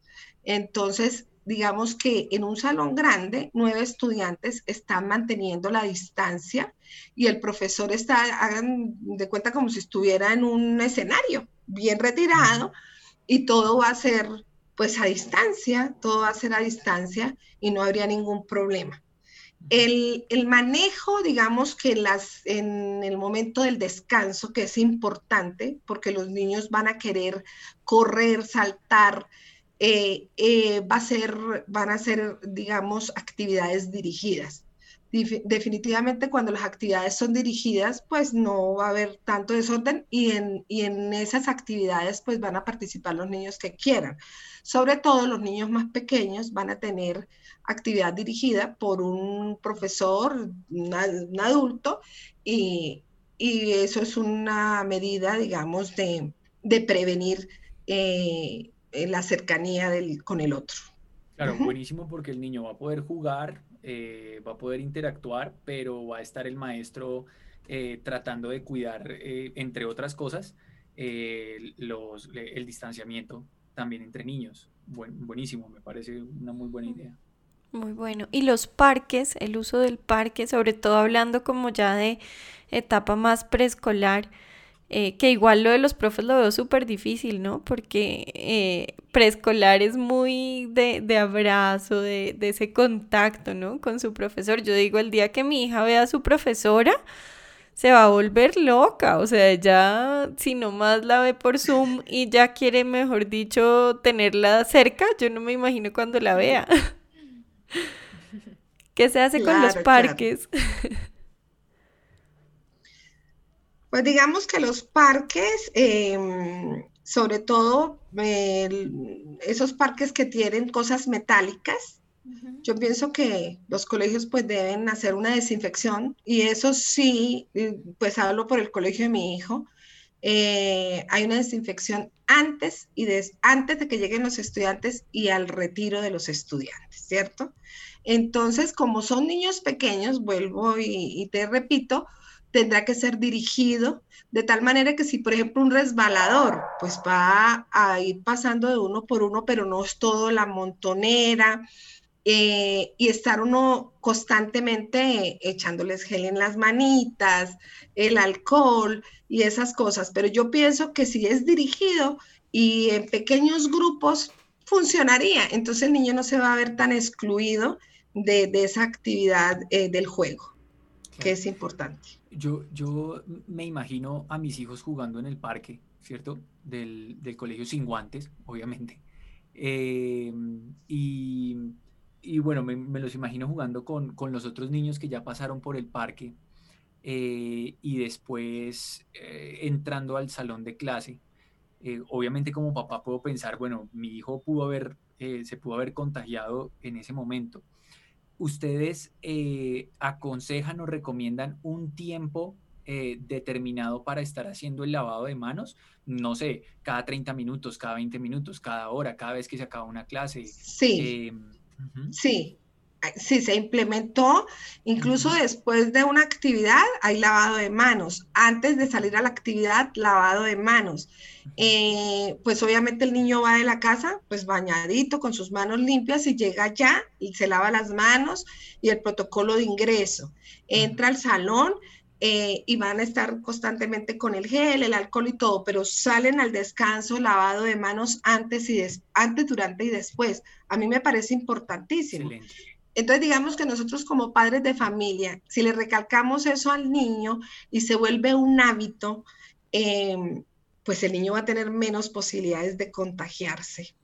Entonces, digamos que en un salón grande, nueve estudiantes están manteniendo la distancia y el profesor está, hagan de cuenta como si estuviera en un escenario bien retirado y todo va a ser pues a distancia, todo va a ser a distancia y no habría ningún problema. El, manejo, digamos que las, en el momento del descanso, que es importante, porque los niños van a querer correr, saltar, eh, eh, va a ser, van a ser, digamos, actividades dirigidas. definitivamente cuando las actividades son dirigidas, pues no va a haber tanto desorden y en, y en esas actividades pues van a participar los niños que quieran. Sobre todo los niños más pequeños van a tener actividad dirigida por un profesor, un adulto, y, eso es una medida, digamos, de, prevenir eh, la cercanía del, con el otro. Claro, buenísimo porque el niño va a poder jugar, eh, va a poder interactuar, pero va a estar el maestro eh, tratando de cuidar, entre otras cosas, los, el distanciamiento también entre niños. buenísimo, me parece una muy buena idea. Muy bueno. Y los parques, el uso del parque, sobre todo hablando como ya de etapa más preescolar, eh, que igual lo de los profes lo veo súper difícil, ¿no? Porque eh, preescolar es muy de, de abrazo, de, de, ese contacto, ¿no? Con su profesor. Yo digo, el día que mi hija vea a su profesora, se va a volver loca, o sea, ya si nomás la ve por Zoom y ya quiere, mejor dicho, tenerla cerca, yo no me imagino cuando la vea. ¿Qué se hace con los parques? Pues digamos que los parques, em, sobre todo esos parques que tienen cosas metálicas, yo pienso que los colegios pues deben hacer una desinfección y eso sí, pues hablo por el colegio de mi hijo, eh, hay una desinfección antes y antes de que lleguen los estudiantes y al retiro de los estudiantes, ¿cierto? Entonces, como son niños pequeños, vuelvo y, te repito, tendrá que ser dirigido de tal manera que si, por ejemplo, un resbalador, pues va a ir pasando de uno por uno, pero no es todo la montonera, eh, y estar uno constantemente echándoles gel en las manitas, el alcohol y esas cosas. Pero yo pienso que si es dirigido y en pequeños grupos, funcionaría. Entonces el niño no se va a ver tan excluido de, esa actividad eh, del juego, que es importante. Yo, yo me imagino a mis hijos jugando en el parque, ¿cierto? Del, colegio sin guantes, obviamente. Eh, y, bueno, me, los imagino jugando con, los otros niños que ya pasaron por el parque eh, y después entrando al salón de clase. obviamente como papá puedo pensar, bueno, mi hijo pudo haber, se pudo haber contagiado en ese momento. ¿ustedes eh, aconsejan o recomiendan un tiempo eh, determinado para estar haciendo el lavado de manos? No sé, cada 30 minutos, cada 20 minutos, cada hora, cada vez que se acaba una clase. Sí. Sí, sí, se implementó, incluso después de una actividad hay lavado de manos. Antes de salir a la actividad, lavado de manos. Eh, pues obviamente el niño va de la casa, pues bañadito, con sus manos limpias y llega ya y se lava las manos y el protocolo de ingreso. Entra al salón eh, y van a estar constantemente con el gel, el alcohol y todo, pero salen al descanso, lavado de manos antes y antes, durante y después. A mí me parece importantísimo. Entonces, digamos que nosotros como padres de familia, si le recalcamos eso al niño y se vuelve un hábito, em, pues el niño va a tener menos posibilidades de contagiarse.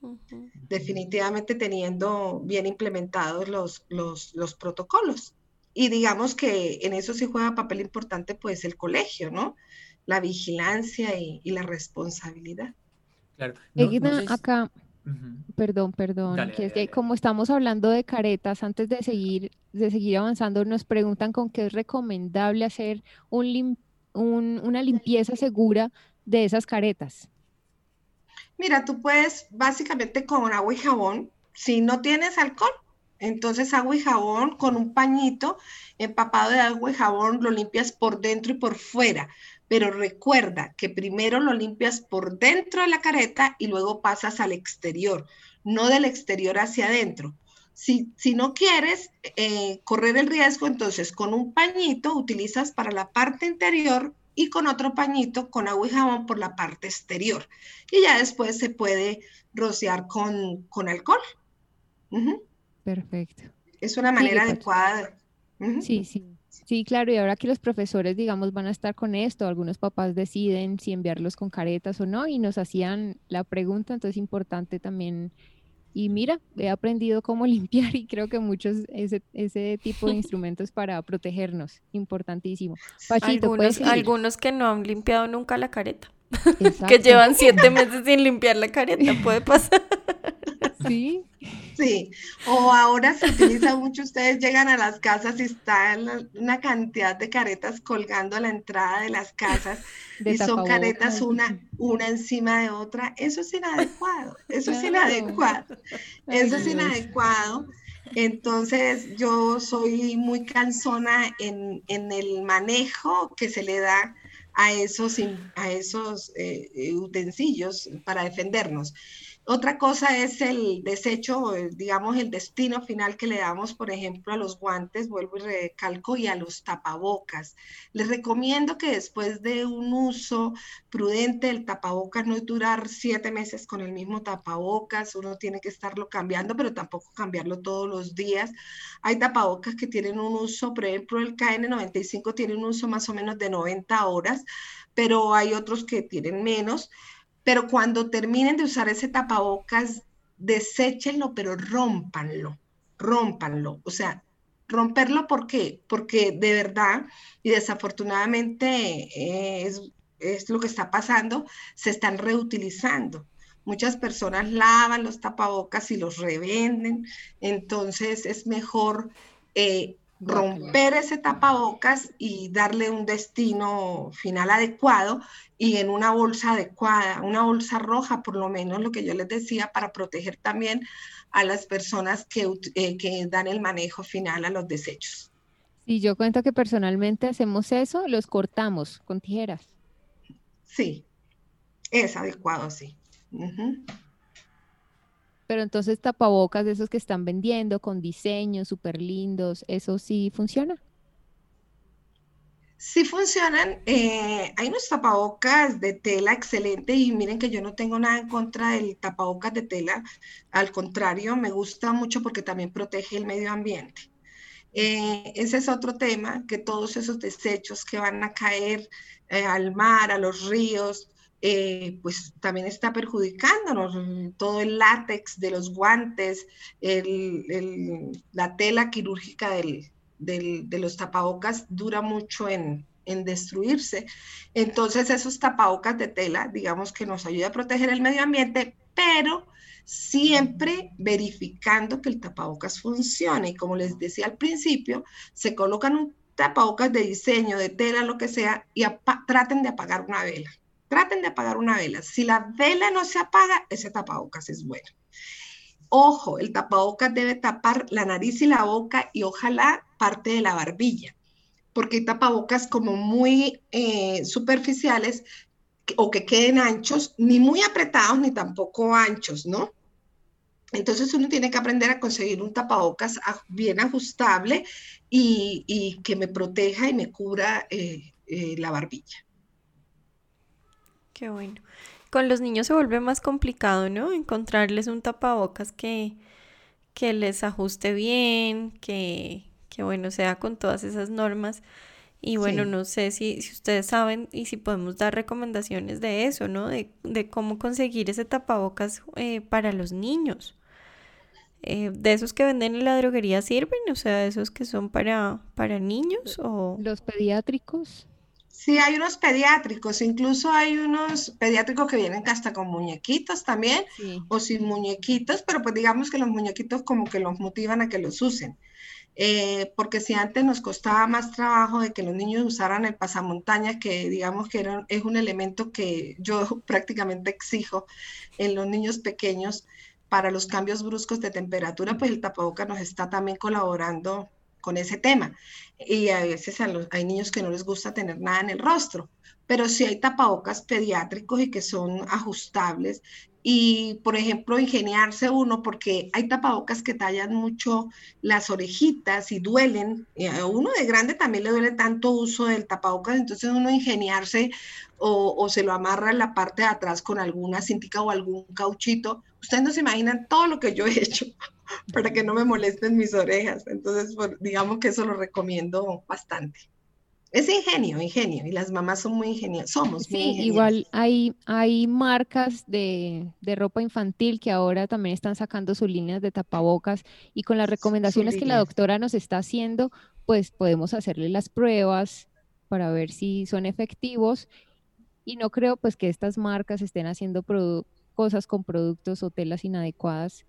Definitivamente teniendo bien implementados los, los, protocolos. Y digamos que en eso sí juega papel importante pues el colegio, ¿no? La vigilancia y, la responsabilidad. Claro. acá Perdón, perdón, que es que como estamos hablando de caretas, antes de seguir, de seguir avanzando, nos preguntan con qué es recomendable hacer un una limpieza segura de esas caretas. Mira, tú puedes básicamente con agua y jabón, si no tienes alcohol, entonces agua y jabón con un pañito empapado de agua y jabón lo limpias por dentro y por fuera pero recuerda que primero lo limpias por dentro de la careta y luego pasas al exterior, no del exterior hacia adentro. Si, si no quieres eh, correr el riesgo, entonces con un pañito utilizas para la parte interior y con otro pañito con agua y jabón por la parte exterior. Y ya después se puede rociar con, alcohol. Perfecto. Es una manera adecuada. Sí, sí. Sí, claro, y ahora que los profesores, digamos, van a estar con esto, algunos papás deciden si enviarlos con caretas o no, y nos hacían la pregunta, entonces es importante también. Y mira, he aprendido cómo limpiar y creo que muchos ese, ese tipo de instrumentos para protegernos, importantísimo. Pachito, algunos, algunos que no han limpiado nunca la careta, que llevan siete meses sin limpiar la careta, puede pasar. Sí, Sí, o ahora se utiliza mucho, ustedes llegan a las casas y están una cantidad de caretas colgando a la entrada de las casas y son caretas una, una encima de otra. Eso es inadecuado, eso es inadecuado, eso es inadecuado. Entonces yo soy muy cansona en, el manejo que se le da a esos, a esos eh, utensilios para defendernos. Otra cosa es el desecho, digamos, el destino final que le damos, por ejemplo, a los guantes, vuelvo y recalco, y a los tapabocas. Les recomiendo que después de un uso prudente del tapabocas, no es durar siete meses con el mismo tapabocas, uno tiene que estarlo cambiando, pero tampoco cambiarlo todos los días. Hay tapabocas que tienen un uso, por ejemplo, el KN95 tiene un uso más o menos de 90 horas, pero hay otros que tienen menos pero cuando terminen de usar ese tapabocas, deséchenlo, pero rómpanlo, rómpanlo. O sea, romperlo, ¿por qué? Porque de verdad y desafortunadamente eh, es, es lo que está pasando, se están reutilizando. Muchas personas lavan los tapabocas y los revenden, entonces es mejor eh, romper ese tapabocas y darle un destino final adecuado y en una bolsa adecuada, una bolsa roja por lo menos, lo que yo les decía, para proteger también a las personas que, eh, que dan el manejo final a los desechos. Y yo cuento que personalmente hacemos eso, los cortamos con tijeras. Sí, es adecuado, sí. Pero entonces tapabocas de esos que están vendiendo con diseños súper lindos, ¿eso sí funciona? Sí funcionan. Eh, hay unos tapabocas de tela excelente y miren que yo no tengo nada en contra del tapabocas de tela. Al contrario, me gusta mucho porque también protege el medio ambiente. Eh, ese es otro tema, que todos esos desechos que van a caer eh, al mar, a los ríos, eh, pues también está perjudicándonos. Todo el látex de los guantes, la tela quirúrgica de los tapabocas dura mucho en, destruirse. Entonces esos tapabocas de tela, digamos que nos ayuda a proteger el medio ambiente, pero siempre verificando que el tapabocas funcione. Y como les decía al principio, se colocan un tapabocas de diseño, de tela, lo que sea, y traten de apagar una vela traten de apagar una vela. Si la vela no se apaga, ese tapabocas es bueno. Ojo, el tapabocas debe tapar la nariz y la boca y ojalá parte de la barbilla, porque hay tapabocas como muy eh, superficiales o que queden anchos, ni muy apretados ni tampoco anchos, ¿no? Entonces uno tiene que aprender a conseguir un tapabocas bien ajustable y, que me proteja y me cubra eh, eh, la barbilla. Qué bueno con los niños se vuelve más complicado, ¿no? Encontrarles un tapabocas que, que les ajuste bien, que, que, bueno, sea con todas esas normas. Y bueno, no sé si, si, ustedes saben y si podemos dar recomendaciones de eso, ¿no? De, de cómo conseguir ese tapabocas eh, para los niños. Eh, ¿De esos que venden en la droguería sirven? O sea, esos que son para, para niños o... Los pediátricos. Sí, hay unos pediátricos, incluso hay unos pediátricos que vienen hasta con muñequitos también, o sin muñequitos, pero pues digamos que los muñequitos como que los motivan a que los usen. Eh, porque si antes nos costaba más trabajo de que los niños usaran el pasamontañas, que digamos que era, es un elemento que yo prácticamente exijo en los niños pequeños para los cambios bruscos de temperatura, pues el tapaboca nos está también colaborando con ese tema. Y a veces hay niños que no les gusta tener nada en el rostro, pero sí hay tapabocas pediátricos y que son ajustables. Y, por ejemplo, ingeniarse uno, porque hay tapabocas que tallan mucho las orejitas y duelen. a uno de grande también le duele tanto uso del tapabocas, entonces uno ingeniarse o, o se lo amarra en la parte de atrás con alguna cintica o algún cauchito. Ustedes no se imaginan todo lo que yo he hecho para que no me molesten mis orejas. Entonces, digamos que eso lo recomiendo bastante. Es ingenio, ingenio, y las mamás son muy ingeniosas, somos sí, igual hay, hay marcas de, de, ropa infantil que ahora también están sacando sus líneas de tapabocas y con las recomendaciones que la doctora nos está haciendo, pues podemos hacerle las pruebas para ver si son efectivos y no creo pues que estas marcas estén haciendo cosas con productos o telas inadecuadas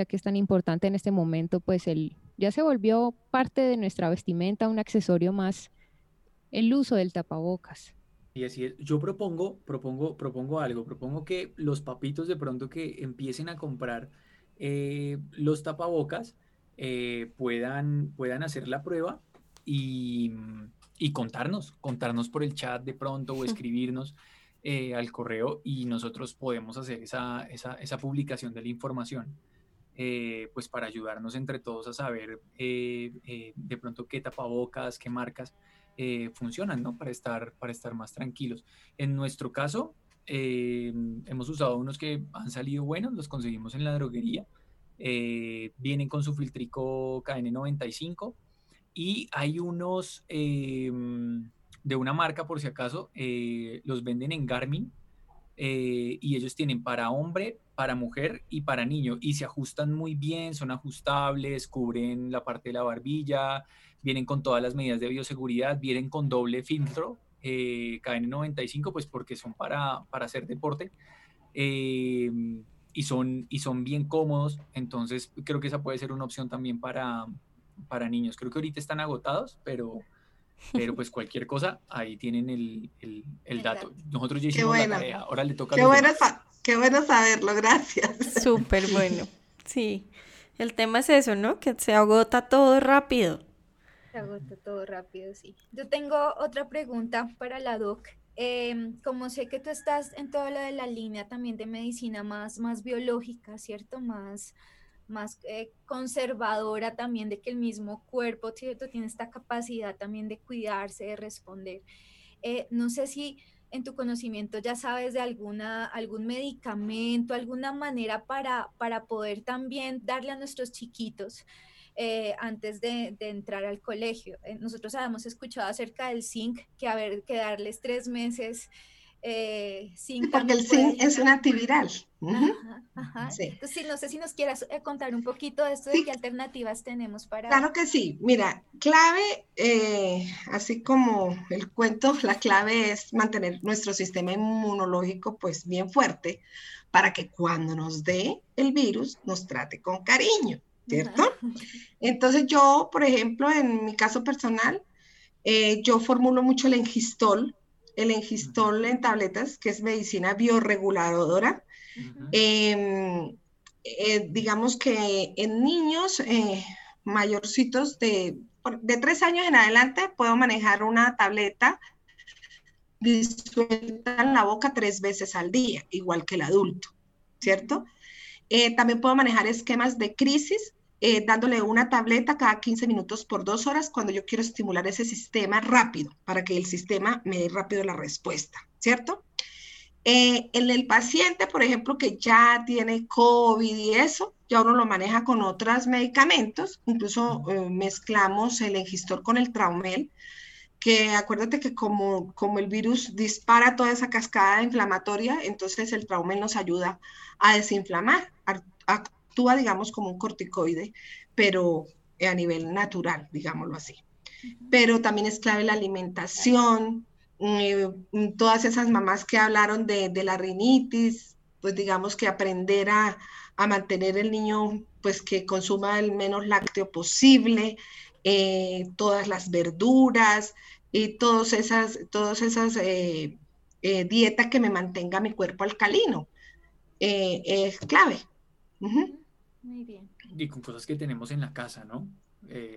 ya que es tan importante en este momento, pues el, ya se volvió parte de nuestra vestimenta, un accesorio más, el uso del tapabocas. Y así es. Yo propongo, propongo, propongo algo, propongo que los papitos de pronto que empiecen a comprar eh, los tapabocas eh, puedan, puedan hacer la prueba y, y, contarnos, contarnos por el chat de pronto o escribirnos eh, al correo y nosotros podemos hacer esa, esa, esa publicación de la información. Eh, pues para ayudarnos entre todos a saber eh, eh, de pronto qué tapabocas, qué marcas funcionan, ¿no? Para estar, para estar más tranquilos. En nuestro caso, hemos usado unos que han salido buenos, los conseguimos en la droguería. vienen con su filtrico KN95 y hay unos de una marca, por si acaso, los venden en Garmin y ellos tienen para hombre, para mujer y para niño y se ajustan muy bien, son ajustables, cubren la parte de la barbilla, vienen con todas las medidas de bioseguridad, vienen con doble filtro, eh, KN95, pues porque son para, para hacer deporte. Em, y son, y son bien cómodos, entonces creo que esa puede ser una opción también para, para niños. Creo que ahorita están agotados, pero, pero pues cualquier cosa, ahí tienen el, el, dato. Nosotros ya hicimos la tarea, ahora le toca... Qué bueno saberlo, gracias. Súper bueno. Sí. El tema es eso, ¿no? Que se agota todo rápido. Se agota todo rápido, sí. Yo tengo otra pregunta para la doc. Em, como sé que tú estás en todo lo de la línea también de medicina más, más biológica, ¿cierto? Más, más eh, conservadora también de que el mismo cuerpo, ¿cierto? Tiene esta capacidad también de cuidarse, de responder. Eh, no sé si en tu conocimiento ya sabes de alguna, algún medicamento, alguna manera para, para poder también darle a nuestros chiquitos eh, antes de, entrar al colegio. Eh, nosotros habíamos escuchado acerca del zinc, que, a ver, que darles tres meses eh, Porque el zinc es un antiviral. Entonces, no sé si nos quieras eh, contar un poquito de esto, de qué alternativas tenemos para... Claro que sí. Mira, clave, eh, así como el cuento, la clave es mantener nuestro sistema inmunológico pues bien fuerte para que cuando nos dé el virus nos trate con cariño, ¿cierto? Entonces yo, por ejemplo, en mi caso personal, eh, yo formulo mucho el engistol, el engistol en tabletas, que es medicina bioreguladora. Em, eh, digamos que en niños eh, mayorcitos de, de tres años en adelante puedo manejar una tableta disuelta en la boca tres veces al día, igual que el adulto, ¿cierto? Eh, también puedo manejar esquemas de crisis eh, dándole una tableta cada 15 minutos por dos horas cuando yo quiero estimular ese sistema rápido, para que el sistema me dé rápido la respuesta, ¿cierto? Eh, en el paciente, por ejemplo, que ya tiene COVID y eso, ya uno lo maneja con otros medicamentos, incluso mezclamos el engistor con el traumel, que acuérdate que como, como el virus dispara toda esa cascada inflamatoria, entonces el traumel nos ayuda a desinflamar, actúa, digamos, como un corticoide, pero a nivel natural, digámoslo así. Pero también es clave la alimentación, eh, todas esas mamás que hablaron de, de, la rinitis, pues digamos que aprender a, a, mantener el niño, pues que consuma el menos lácteo posible, eh, todas las verduras y todas esas, todas esas eh, eh, dietas que me mantenga mi cuerpo alcalino. es clave. Muy bien. Y con cosas que tenemos en la casa, ¿no?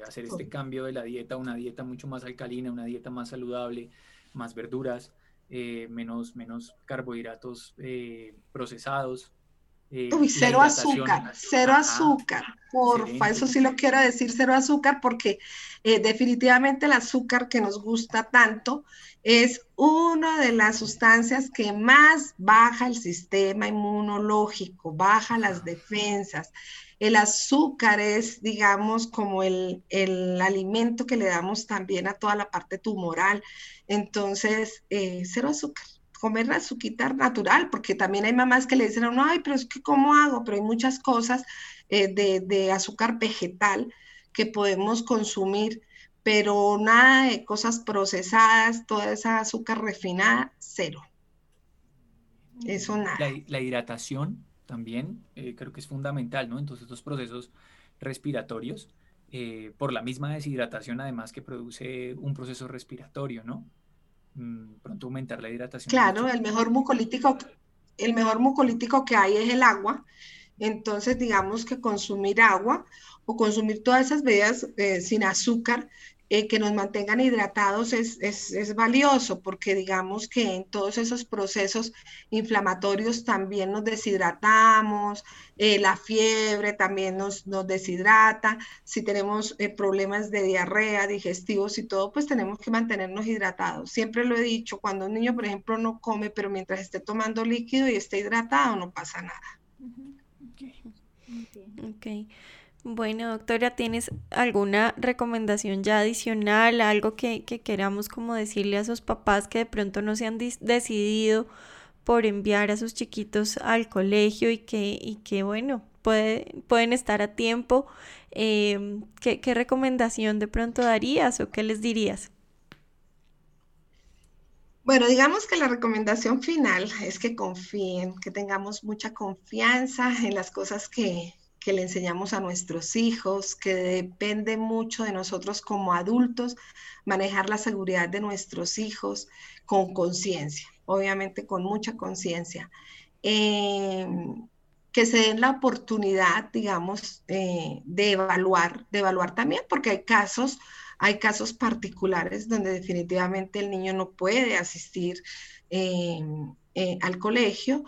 hacer este cambio de la dieta, una dieta mucho más alcalina, una dieta más saludable, más verduras, menos, menos carbohidratos procesados, eh, Uy, cero azúcar, cero azúcar, porfa, eso sí lo quiero decir, cero azúcar, porque eh, definitivamente el azúcar que nos gusta tanto es una de las sustancias que más baja el sistema inmunológico, baja las defensas. El azúcar es, digamos, como el, el alimento que le damos también a toda la parte tumoral. Entonces, eh, cero azúcar comer la azuquita natural, porque también hay mamás que le dicen, no, ay, pero es que ¿cómo hago? Pero hay muchas cosas eh, de, azúcar vegetal que podemos consumir, pero nada de cosas procesadas, toda esa azúcar refinada, cero. Eso nada. La, hidratación también eh, creo que es fundamental, ¿no? Entonces, estos procesos respiratorios, eh, por la misma deshidratación, además que produce un proceso respiratorio, ¿no? Mm, pronto aumentar la hidratación. Claro, el mejor mucolítico, el mejor mucolítico que hay es el agua. Entonces, digamos que consumir agua o consumir todas esas bebidas eh, sin azúcar eh, que nos mantengan hidratados es, es, valioso porque digamos que en todos esos procesos inflamatorios también nos deshidratamos, eh, la fiebre también nos, nos deshidrata, si tenemos eh, problemas de diarrea, digestivos y todo, pues tenemos que mantenernos hidratados. Siempre lo he dicho, cuando un niño, por ejemplo, no come, pero mientras esté tomando líquido y esté hidratado, no pasa nada. Ok. Bueno, doctora, ¿tienes alguna recomendación ya adicional, algo que, queramos como decirle a esos papás que de pronto no se han decidido por enviar a sus chiquitos al colegio y que, y que bueno, puede, pueden estar a tiempo? Eh, ¿qué, ¿Qué recomendación de pronto darías o qué les dirías? Bueno, digamos que la recomendación final es que confíen, que tengamos mucha confianza en las cosas que, que le enseñamos a nuestros hijos, que depende mucho de nosotros como adultos manejar la seguridad de nuestros hijos con conciencia, obviamente con mucha conciencia. Em, que se den la oportunidad, digamos, eh, de evaluar, de evaluar también, porque hay casos, hay casos particulares donde definitivamente el niño no puede asistir em, eh, al colegio,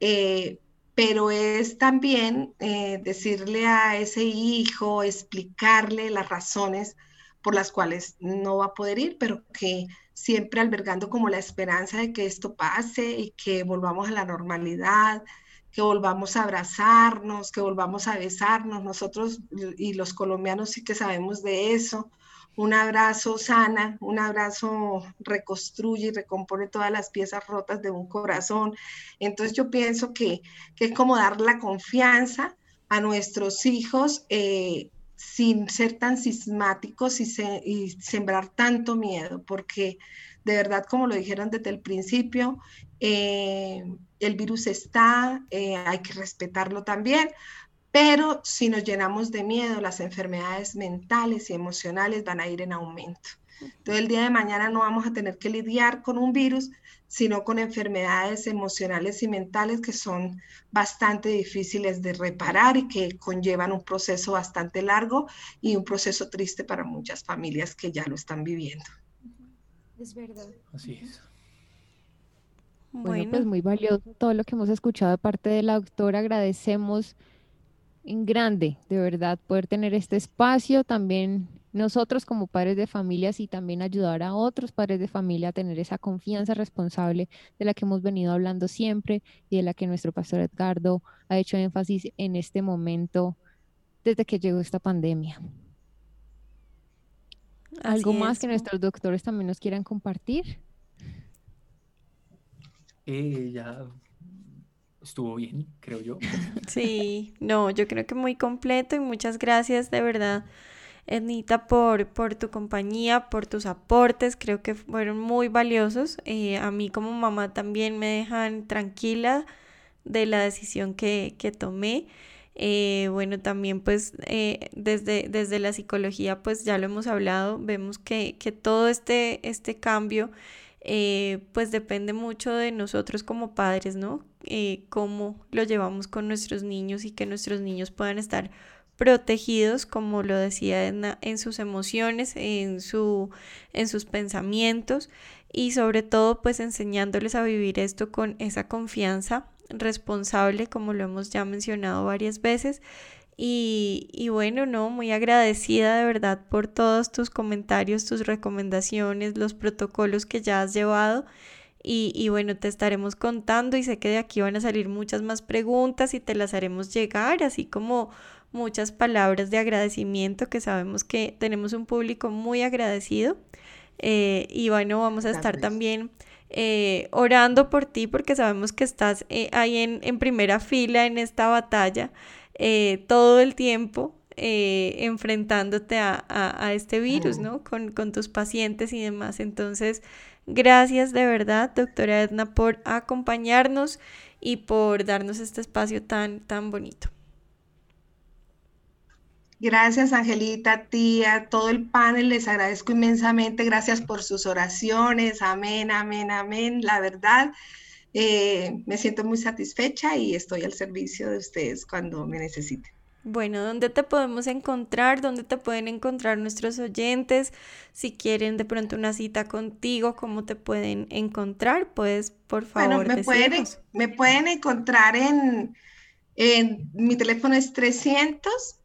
eh, pero es también eh, decirle a ese hijo, explicarle las razones por las cuales no va a poder ir, pero que siempre albergando como la esperanza de que esto pase y que volvamos a la normalidad, que volvamos a abrazarnos, que volvamos a besarnos. Nosotros y los colombianos sí que sabemos de eso, un abrazo sana, un abrazo reconstruye y recompone todas las piezas rotas de un corazón. Entonces yo pienso que, es como dar la confianza a nuestros hijos eh, sin ser tan sismáticos y, sembrar tanto miedo, porque de verdad, como lo dijeron desde el principio, eh, el virus está, eh, hay que respetarlo también, Pero si nos llenamos de miedo, las enfermedades mentales y emocionales van a ir en aumento. Entonces el día de mañana no vamos a tener que lidiar con un virus, sino con enfermedades emocionales y mentales que son bastante difíciles de reparar y que conllevan un proceso bastante largo y un proceso triste para muchas familias que ya lo están viviendo. Es verdad. Así es. Bueno, pues muy valioso todo lo que hemos escuchado de parte de la doctora. Agradecemos en grande, de verdad, poder tener este espacio. También nosotros como padres de familias y también ayudar a otros padres de familia a tener esa confianza responsable de la que hemos venido hablando siempre y de la que nuestro pastor Edgardo ha hecho énfasis en este momento desde que llegó esta pandemia. ¿Algo más que nuestros doctores también nos quieran compartir? Eh, ya estuvo bien, creo yo. Sí, no, yo creo que muy completo y muchas gracias de verdad Ednita, por, por tu compañía, por tus aportes, creo que fueron muy valiosos. Eh, a mí como mamá también me dejan tranquila de la decisión que, tomé. Eh, bueno, también pues eh, desde, desde la psicología pues ya lo hemos hablado, vemos que, todo este, este cambio pues depende mucho de nosotros como padres, ¿no? cómo lo llevamos con nuestros niños y que nuestros niños puedan estar protegidos, como lo decía Edna, en sus emociones, en, su, en sus pensamientos y sobre todo pues enseñándoles a vivir esto con esa confianza responsable, como lo hemos ya mencionado varias veces. Y, y, bueno, no, muy agradecida de verdad por todos tus comentarios, tus recomendaciones, los protocolos que ya has llevado. Y, y, bueno, te estaremos contando y sé que de aquí van a salir muchas más preguntas y te las haremos llegar, así como muchas palabras de agradecimiento, que sabemos que tenemos un público muy agradecido. Eh, y bueno, vamos a estar también eh, orando por ti porque sabemos que estás eh, ahí en, primera fila en esta batalla todo el tiempo. enfrentándote a, este virus, ¿no? Con, con tus pacientes y demás. Entonces, gracias de verdad, doctora Edna, por acompañarnos y por darnos este espacio tan, tan bonito. Gracias, Angelita, tía, todo el panel, les agradezco inmensamente. Gracias por sus oraciones. Amén, amén, amén. La verdad, eh, me siento muy satisfecha y estoy al servicio de ustedes cuando me necesiten. Bueno, ¿dónde te podemos encontrar? ¿Dónde te pueden encontrar nuestros oyentes? Si quieren de pronto una cita contigo, ¿cómo te pueden encontrar? Pues, por favor, bueno, me, pueden, me pueden encontrar en, en mi teléfono es 300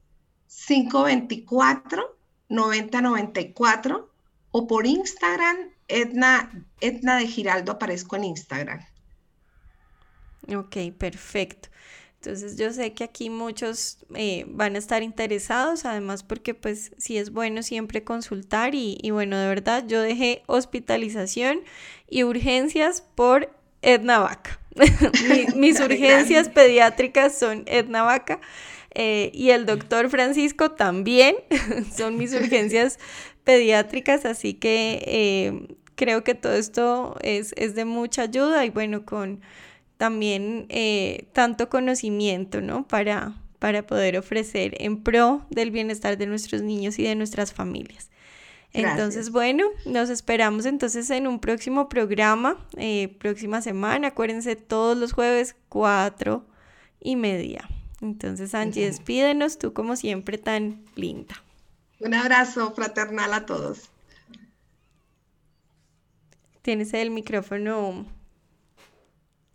524 9094 o por Instagram, Edna, Edna de Giraldo, aparezco en Instagram. Ok, perfecto. Entonces yo sé que aquí muchos eh, van a estar interesados, además porque pues sí es bueno siempre consultar y, bueno, de verdad yo dejé hospitalización y urgencias por Edna Vaca. mis urgencias pediátricas son Edna Vaca. Eh, y el doctor Francisco también, son mis urgencias pediátricas, así que eh, creo que todo esto es, de mucha ayuda y bueno, con también eh, tanto conocimiento, ¿no? Para, para poder ofrecer en pro del bienestar de nuestros niños y de nuestras familias. Entonces, bueno, nos esperamos entonces en un próximo programa, próxima semana. Acuérdense, todos los jueves, cuatro y media. Entonces, Angie, despídenos, tú como siempre tan linda. Un abrazo fraternal a todos. Tienes el micrófono.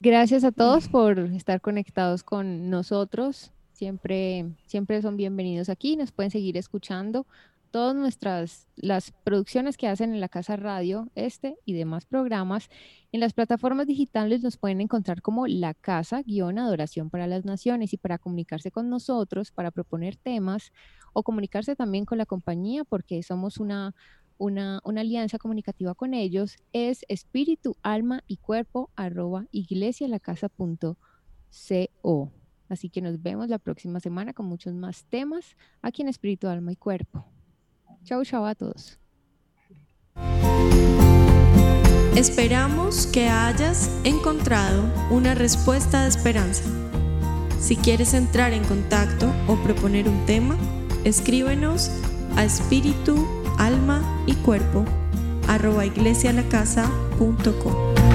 Gracias a todos por estar conectados con nosotros. Siempre, siempre son bienvenidos aquí. Nos pueden seguir escuchando todas nuestras las producciones que hacen en la Casa Radio, este y demás programas. En las plataformas digitales nos pueden encontrar como La Casa, guion Adoración para las Naciones y para comunicarse con nosotros, para proponer temas o comunicarse también con la compañía porque somos una, una, una alianza comunicativa con ellos, es espíritu, alma y cuerpo arroba iglesialacasa.co. Así que nos vemos la próxima semana con muchos más temas aquí en Espíritu, Alma y Cuerpo. Chau, chau a todos. Esperamos que hayas encontrado una respuesta de esperanza. Si quieres entrar en contacto o proponer un tema, escríbenos a espíritu, alma y cuerpo arroba iglesialacasa.com.